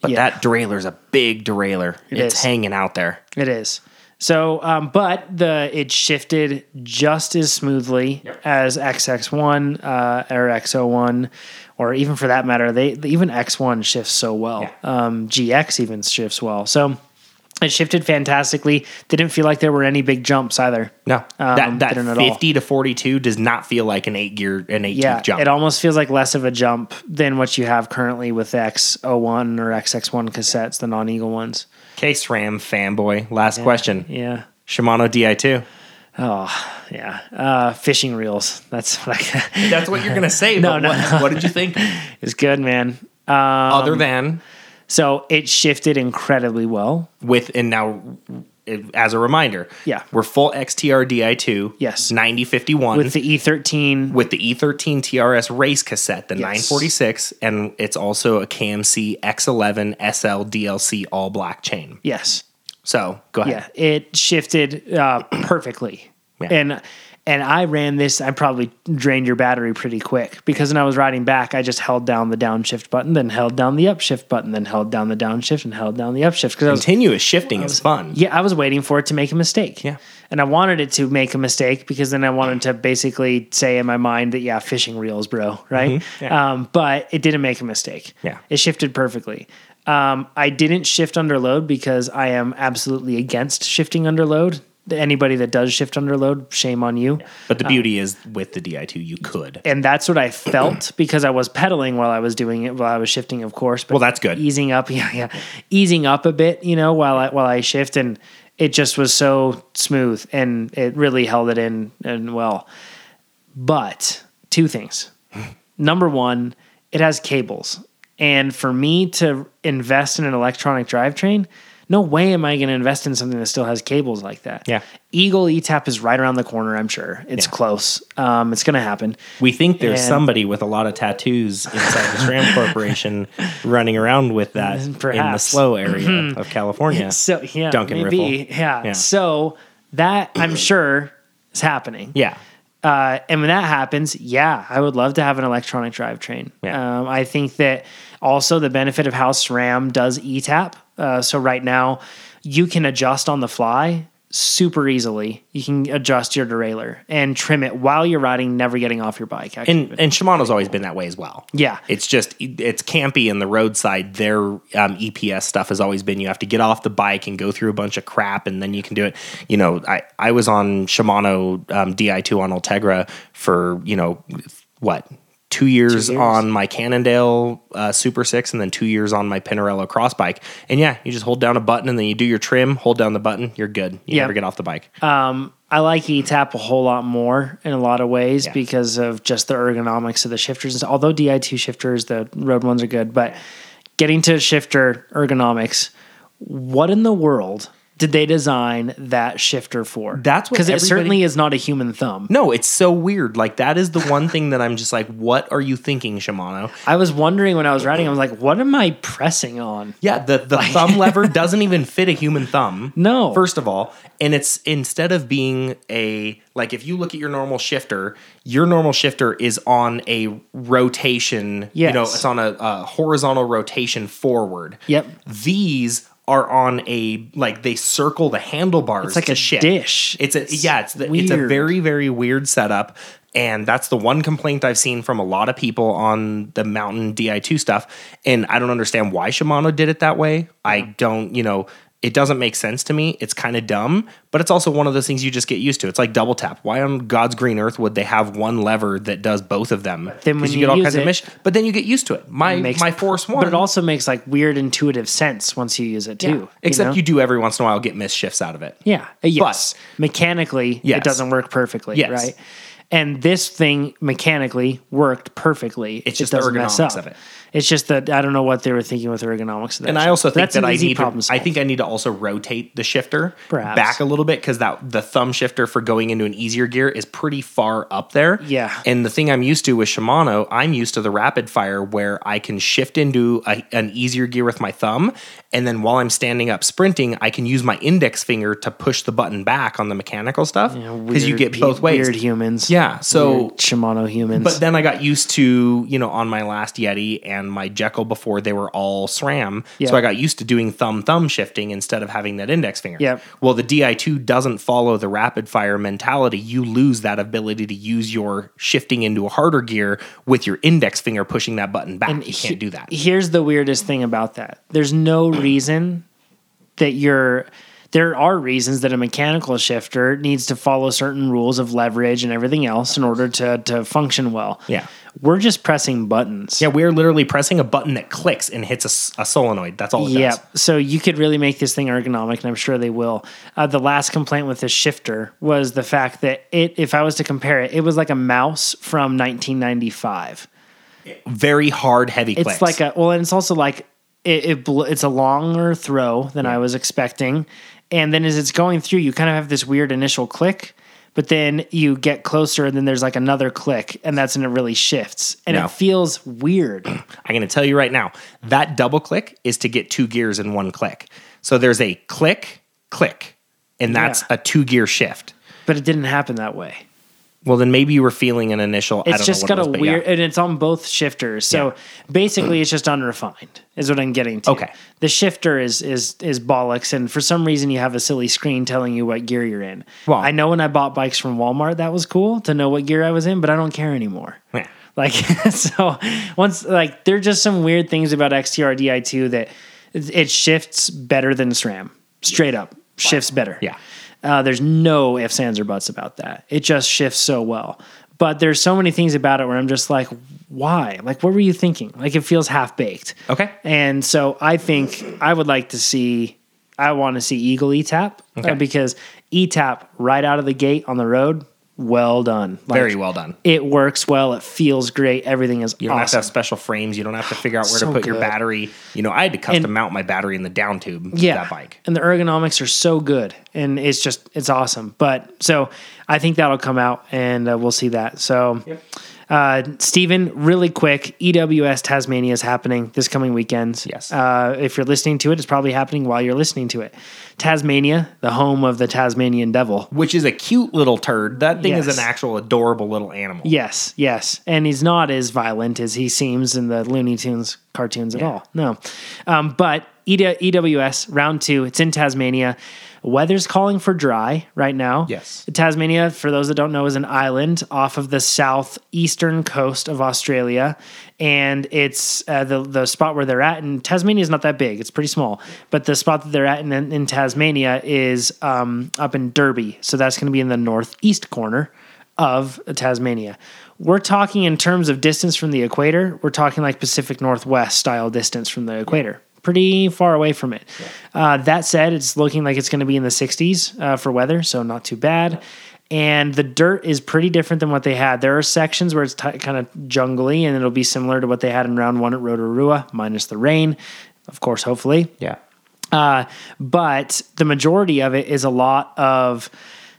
But Yeah. that derailleur's a big derailleur. it's is. hanging out there. It is. So, um, but the it shifted just as smoothly as XX1 uh, or X01, or even for that matter, they even X1 shifts so well. Yeah. Um, GX even shifts well. So it shifted fantastically. Didn't feel like there were any big jumps either. No, Um, that that didn't at all. 50 to 42 does not feel like an eight gear, an eight Yeah, jump. it almost feels like less of a jump than what you have currently with X01 or XX1 cassettes, the non Eagle ones. Okay, SRAM fanboy. Last question. Yeah. Shimano Di2. Oh, yeah. Uh, fishing reels. That's what I. [LAUGHS] That's what you're gonna say. [LAUGHS] No, no. What, what did you think? [LAUGHS] It's good, man. Um, Other than So it shifted incredibly well. with and now it- as a reminder, Yeah. we're full XTR Di2. Yes. 9051 With the E13, with the E E13 TRS race cassette, the Yes. 946, and it's also a KMC X11 SL DLC all black chain. yes, So go ahead. yeah, it shifted uh, [CLEARS THROAT] perfectly, Yeah. and and I ran this. I probably drained your battery pretty quick because when I was riding back, I just held down the downshift button, then held down the upshift button, then held down the downshift and held down the upshift because I was Continuous shifting is fun. Yeah, I was waiting for it to make a mistake. Yeah. And I wanted it to make a mistake because then I wanted to basically say in my mind that, yeah, fishing reels, bro. Right. Mm-hmm. Yeah. Um, but it didn't make a mistake. Yeah. It shifted perfectly. Um, I didn't shift under load because I am absolutely against shifting under load. Anybody that does shift under load, shame on you. But the uh, beauty is with the Di2, you could. And that's what I [CLEARS THROAT] felt because I was pedaling while I was doing it, while I was shifting, of course. But Well, that's good. Easing up, [LAUGHS] yeah, yeah, easing up a bit, you know, while I while I shift, and it just was so smooth, and it really held it in and well. But two things. [LAUGHS] Number one, it has cables, and for me to invest in an electronic drivetrain. No way am I going to invest in something that still has cables like that. Yeah. Eagle ETAP is right around the corner. I'm sure it's Yeah. close. Um, it's going to happen. We think there's And- somebody with a lot of tattoos inside the SRAM [LAUGHS] Corporation running around with that in the slow area of California. [LAUGHS] So yeah, Duncan maybe yeah. Yeah. So that I'm sure is happening. Yeah. Uh, and when that happens, yeah, I would love to have an electronic drivetrain. Yeah. Um, I think that also the benefit of how SRAM does ETAP. Uh, so right now, you can adjust on the fly super easily. You can adjust your derailleur and trim it while you're riding, never getting off your bike. Actually. And and Shimano's always been that way as well. Yeah. It's just it's campy and the roadside. Their um, EPS stuff has always been you have to get off the bike and go through a bunch of crap and then you can do it. You know, I I was on Shimano um, Di2 on Ultegra for you know what. Two years, years. on my Cannondale uh, Super Six, and then two years on my Pinarello cross bike. And yeah, you just hold down a button, and then you do your trim. Hold down the button, you're good. You Yep. never get off the bike. Um, I like ETAP a whole lot more in a lot of ways Yeah. because of just the ergonomics of the shifters. Although Di2 shifters, the road ones are good, but getting to shifter ergonomics, what in the world did they design that shifter for? That's what because it certainly is not a human thumb. No, it's so weird. Like that is the one thing that I'm just like, what are you thinking, Shimano? I was wondering when I was riding, I was like, what am I pressing on? Yeah, the, the thumb [LAUGHS] lever doesn't even fit a human thumb. No. First of all, and it's instead of being a like if you look at your normal shifter, your normal shifter is on a rotation. You know, it's on a, a horizontal rotation forward. Yep. These are on a like they circle the handlebars. It's like a shift. dish. It's a yeah. It's the, it's a very very weird setup. And that's the one complaint I've seen from a lot of people on the Mountain Di2 stuff. And I don't understand why Shimano did it that way. I don't, you know, it doesn't make sense to me. It's kind of dumb, but it's also one of those things you just get used to. It's like double tap. Why on God's green earth would they have one lever that does both of them? then when 'Cause you get all kinds of it- mesh, but then you get used to it. My Makes- my Force One, But it also makes like weird intuitive sense once you use it too. yeah. you except know? you do every once in a while get miss shifts out of it. Yeah. Uh, Yes. Mechanically, Yes. it doesn't work perfectly, Yes. right? And this thing mechanically worked perfectly. It's just It just the doesn't mess ergonomics up. of it. It's just that I don't know what they were thinking with ergonomics. Of that And I also think That's that an I need problem to. I think I need to also rotate the shifter Perhaps. back a little bit because that the thumb shifter for going into an easier gear is pretty far up there. Yeah. And the thing I'm used to with Shimano, I'm used to the rapid fire where I can shift into a, an easier gear with my thumb, and then while I'm standing up sprinting, I can use my index finger to push the button back on the mechanical stuff because you get both ways. Weird humans. Yeah, so- Weird Shimano humans. But then I got used to, you know, on my last Yeti and my Jekyll before they were all SRAM. Yeah. So I got used to doing thumb thumb shifting instead of having that index finger. Yep. Well, the Di2 doesn't follow the rapid fire mentality. You lose that ability to use your shifting into a harder gear with your index finger pushing that button back. And you he- can't do that. Here's the weirdest thing about that. There's no reason that you're there are reasons that a mechanical shifter needs to follow certain rules of leverage and everything else in order to to function well. Yeah. We're just pressing buttons. Yeah, we're literally pressing a button that clicks and hits a solenoid. That's all it Yeah, does. so you could really make this thing ergonomic, and I'm sure they will. Uh, the last complaint with this shifter was the fact that it, if I was to compare it, it was like a mouse from 1995. Very hard, heavy It's clicks. like a well, and it's also like it, it bl- it's a longer throw than I was expecting, and then as it's going through, you kind of have this weird initial click, but then you get closer, and then there's like another click, and that's when it really shifts, and No. it feels weird. I'm going to tell you right now that double click is to get two gears in one click. So there's a click, click, and that's Yeah. a two gear shift. but it didn't happen that way. Well, then maybe you were feeling an initial. It's just got it a was, but weird, yeah. and it's on both shifters. So Yeah. basically, it's just unrefined, is what I'm getting to. Okay. the shifter is is is bollocks, and for some reason, you have a silly screen telling you what gear you're in. Well- I know when I bought bikes from Walmart, that was cool to know what gear I was in, but I don't care anymore. Yeah. Like [LAUGHS] so, once like there are just some weird things about XTR Di2 that it, it shifts better than SRAM. Straight up, shifts better. Yeah. Uh, there's no ifs, ands, or buts about that. It just shifts so well. But there's so many things about it where I'm just like, why? Like, what were you thinking? Like, it feels half baked. Okay. And so I think I would like to see, I want to see Eagle ETAP Okay. uh, because ETAP right out of the gate on the road, well done. Like, Very well done. It works well. It feels great. Everything is You don't have to have special frames. You don't have to figure out where So to put your battery. You know, I had to custom And- mount my battery in the down tube. yeah, That bike. and the ergonomics are so good, and it's just it's awesome. But so I think that'll come out, and uh, we'll see that. So, uh, Stephen, really quick, EWS Tasmania is happening this coming weekend. Yes. uh, if you're listening to it, it's probably happening while you're listening to it. Tasmania, the home of the Tasmanian Devil. Which is a cute little turd. That thing is an actual adorable little animal. Yes, yes, and he's not as violent as he seems in the Looney Tunes cartoons at all. No, um, but EWS round two. It's in Tasmania. Weather's calling for dry right now. Yes. Tasmania, for those that don't know, is an island off of the southeastern coast of Australia, and it's uh, the the spot where they're at. And Tasmania is not that big; it's pretty small. But the spot that they're at in, in Tasmania is um, up in Derby, so that's going to be in the northeast corner of Tasmania. We're talking in terms of distance from the equator. We're talking like Pacific Northwest style distance from the equator. Pretty far away from it. Uh, that said, it's looking like it's going to be in the 60s uh, for weather, so not too bad. And the dirt is pretty different than what they had. There are sections where it's t- kind of jungly, and it'll be similar to what they had in round one at Rotorua, minus the rain, of course, hopefully. Yeah. Uh, but the majority of it is a lot of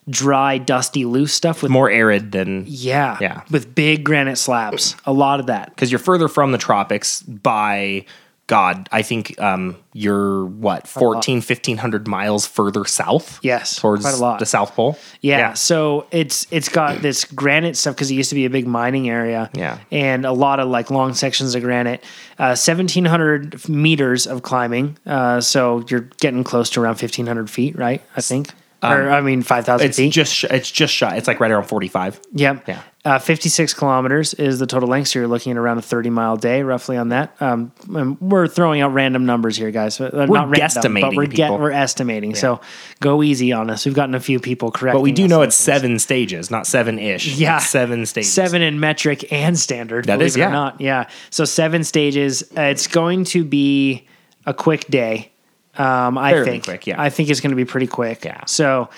dry, dusty, loose stuff with More arid than. yeah, Yeah. with big granite slabs. A lot of that. Because you're further from the tropics by. God, I think um, you're what 14, 1500 miles further south. Yes, towards quite a lot. the South Pole. Yeah, yeah. so it's it's got this granite stuff because it used to be a big mining area. Yeah. and a lot of like long sections of granite. Uh, Seventeen hundred meters of climbing. Uh, so you're getting close to around fifteen hundred feet, right? I think, or I mean five thousand Um, It's feet. just it's just shy. It's like right around 45. Yep. Yeah. Uh, 56 kilometers is the total length. So you're looking at around a 30 mile day, roughly on that. Um, and we're throwing out random numbers here, guys. Uh, We're not random, guesstimating, but we're people. we're estimating. So go easy on us. We've gotten a few people correct. But we do know it's seven stages, not seven ish. Yeah. seven stages. seven in metric and standard. That is, it or yeah. not. Yeah. So seven stages. Uh, it's going to be a quick day. Um, I Fairly think. quick, yeah. I think it's going to be pretty quick. Yeah. So,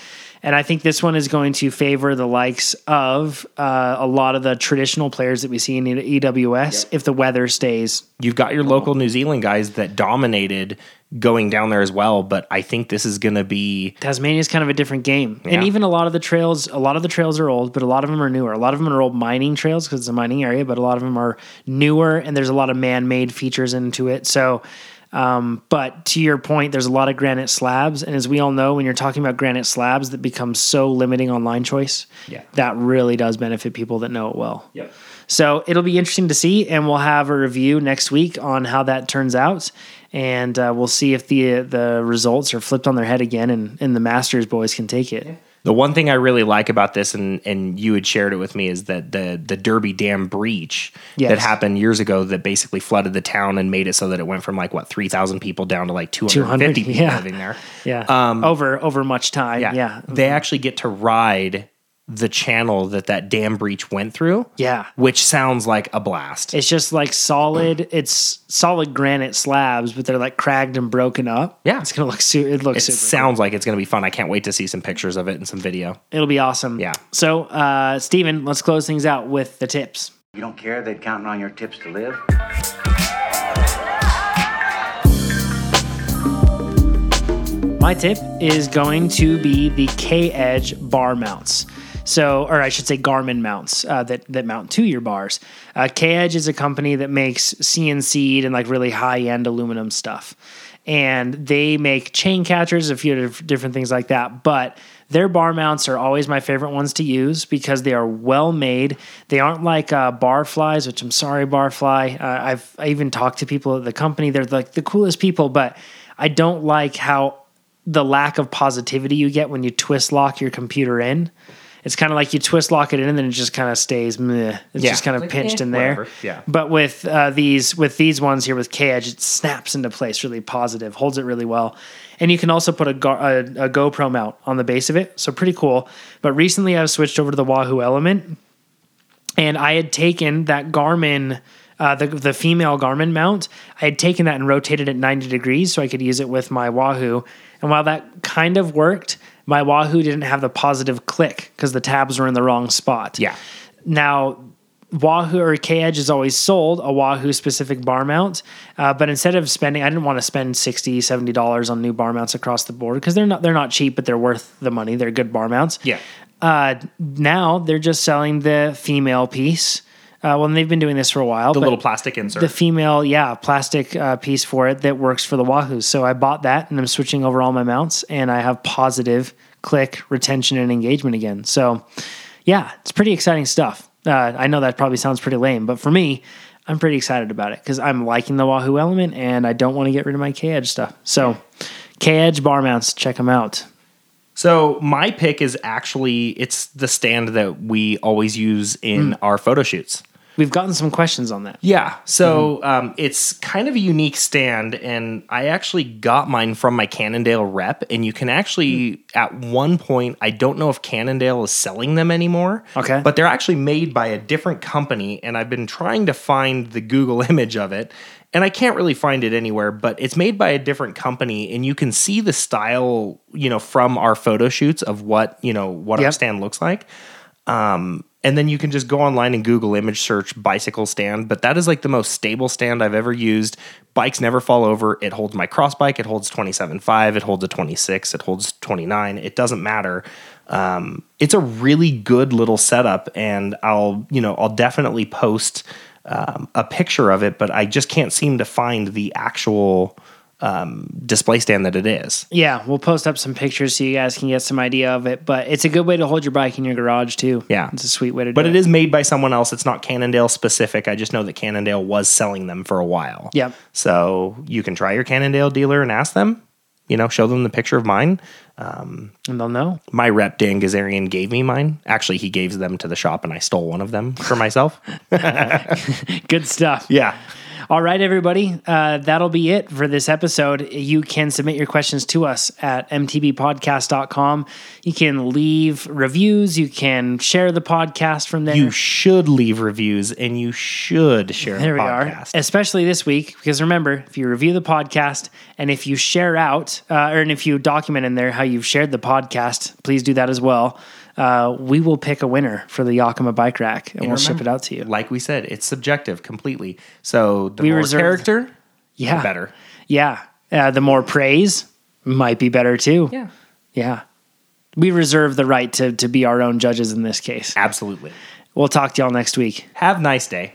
and I think this one is going to favor the likes of uh, a lot of the traditional players that we see in EWS if the weather stays. You've got your local New Zealand guys that dominated going down there as well, but I think this is going to be Tasmania is kind of a different game, and even a lot of the trails. A lot of the trails are old, but a lot of them are newer. A lot of them are old mining trails because it's a mining area, but a lot of them are newer, and there's a lot of man-made features into it. So. Um, but to your point, there's a lot of granite slabs, and as we all know, when you're talking about granite slabs, that becomes so limiting on line choice. Yeah. that really does benefit people that know it well. Yep. So it'll be interesting to see, and we'll have a review next week on how that turns out, and uh, we'll see if the the results are flipped on their head again, and, and the Masters boys can take it. The one thing I really like about this, and and you had shared it with me, is that the the Derby Dam breach Yes. that happened years ago that basically flooded the town and made it so that it went from like what three thousand people down to like two hundred fifty people yeah. living there. Yeah, um, over over much time. Yeah, yeah, they actually get to ride the channel that that dam breach went through. Yeah. which sounds like a blast. It's just like solid. It's solid granite slabs, but they're like cragged and broken up. Yeah. it's gonna look. Su- it looks It super. sounds like it's going to be fun. I can't wait to see some pictures of it and some video. It'll be awesome. Yeah. So, uh, Stephen, let's close things out with the tips. You don't care they're counting on your tips to live? My tip is going to be the K Edge bar mounts. So, or I should say Garmin mounts uh, that that mount to your bars. Uh, K Edge is a company that makes CNC'd and like really high end aluminum stuff, and they make chain catchers, a few different things like that. But their bar mounts are always my favorite ones to use because they are well made. They aren't like uh, bar flies, which I'm sorry, barfly. Uh, I've I even talked to people at the company. They're like the coolest people, but I don't like how the lack of positivity you get when you twist lock your computer in. It's kind of like you twist lock it in and then it just kind of stays meh. It's Yeah. just kind of Like, pinched eh, in there. whatever. Yeah. But with uh, these with these ones here with K Edge, it snaps into place really positive, holds it really well. And you can also put a, gar- a, a GoPro mount on the base of it. So pretty cool. But recently I've switched over to the Wahoo ELEMNT and I had taken that Garmin, uh, the the female Garmin mount. I had taken that and rotated it ninety degrees so I could use it with my Wahoo. And while that kind of worked, my Wahoo didn't have the positive click because the tabs were in the wrong spot. Yeah. Now, Wahoo or K Edge has always sold a Wahoo specific bar mount, uh, but instead of spending, I didn't want to spend 60 dollars on new bar mounts across the board because they're not they're not cheap, but they're worth the money. They're good bar mounts. Yeah. Uh, now they're just selling the female piece. Uh, well, and they've been doing this for a while. The little plastic insert. the female, yeah, plastic uh, piece for it that works for the Wahoo. So I bought that and I'm switching over all my mounts and I have positive click, retention, and engagement again. So yeah, it's pretty exciting stuff. Uh, I know that probably sounds pretty lame, but for me, I'm pretty excited about it because I'm liking the Wahoo ELEMNT and I don't want to get rid of my K Edge stuff. So K Edge bar mounts, check them out. So my pick is actually it's the stand that we always use in Hmm. our photo shoots. We've gotten some questions on that. Yeah, so um, it's kind of a unique stand, and I actually got mine from my Cannondale rep. And you can actually, at one point, I don't know if Cannondale is selling them anymore. Okay. but they're actually made by a different company, and I've been trying to find the Google [LAUGHS] image of it, and I can't really find it anywhere. But it's made by a different company, and you can see the style, you know, from our photo shoots of what you know what our stand looks like. Um, and then you can just go online and Google image search bicycle stand. But that is like the most stable stand I've ever used. Bikes never fall over. It holds my cross bike. It holds 27.5. It holds a 26. It holds 29. It doesn't matter. Um, it's a really good little setup, and I'll you know I'll definitely post um, a picture of it. But I just can't seem to find the actual um, display stand that it is. Yeah, we'll post up some pictures so you guys can get some idea of it. But it's a good way to hold your bike in your garage too. Yeah. it's a sweet way to do But it. it is made by someone else. It's not Cannondale specific. I just know that Cannondale was selling them for a while. Yep. So you can try your Cannondale dealer and ask them. You know, show them the picture of mine. and they'll know. My rep Dan Gazarian gave me mine. Actually, he gave them to the shop, and I stole one of them for myself. [LAUGHS] Good stuff. [LAUGHS] yeah. All right, everybody. Uh, that'll be it for this episode. You can submit your questions to us at mtbpodcast.com. You can leave reviews. You can share the podcast from there. You should leave reviews and you should share there the we are. Especially this week, because remember, if you review the podcast and if you share out, uh, or and if you document in there how you've shared the podcast, please do that as well. Uh, we will pick a winner for the Yakima bike rack and we'll ship it out to you. Like we said, it's subjective completely. So the We more reserve- character, Yeah. the better. Yeah. Uh, the more praise might be better too. Yeah. Yeah. We reserve the right to, to be our own judges in this case. Absolutely. We'll talk to y'all next week. Have a nice day.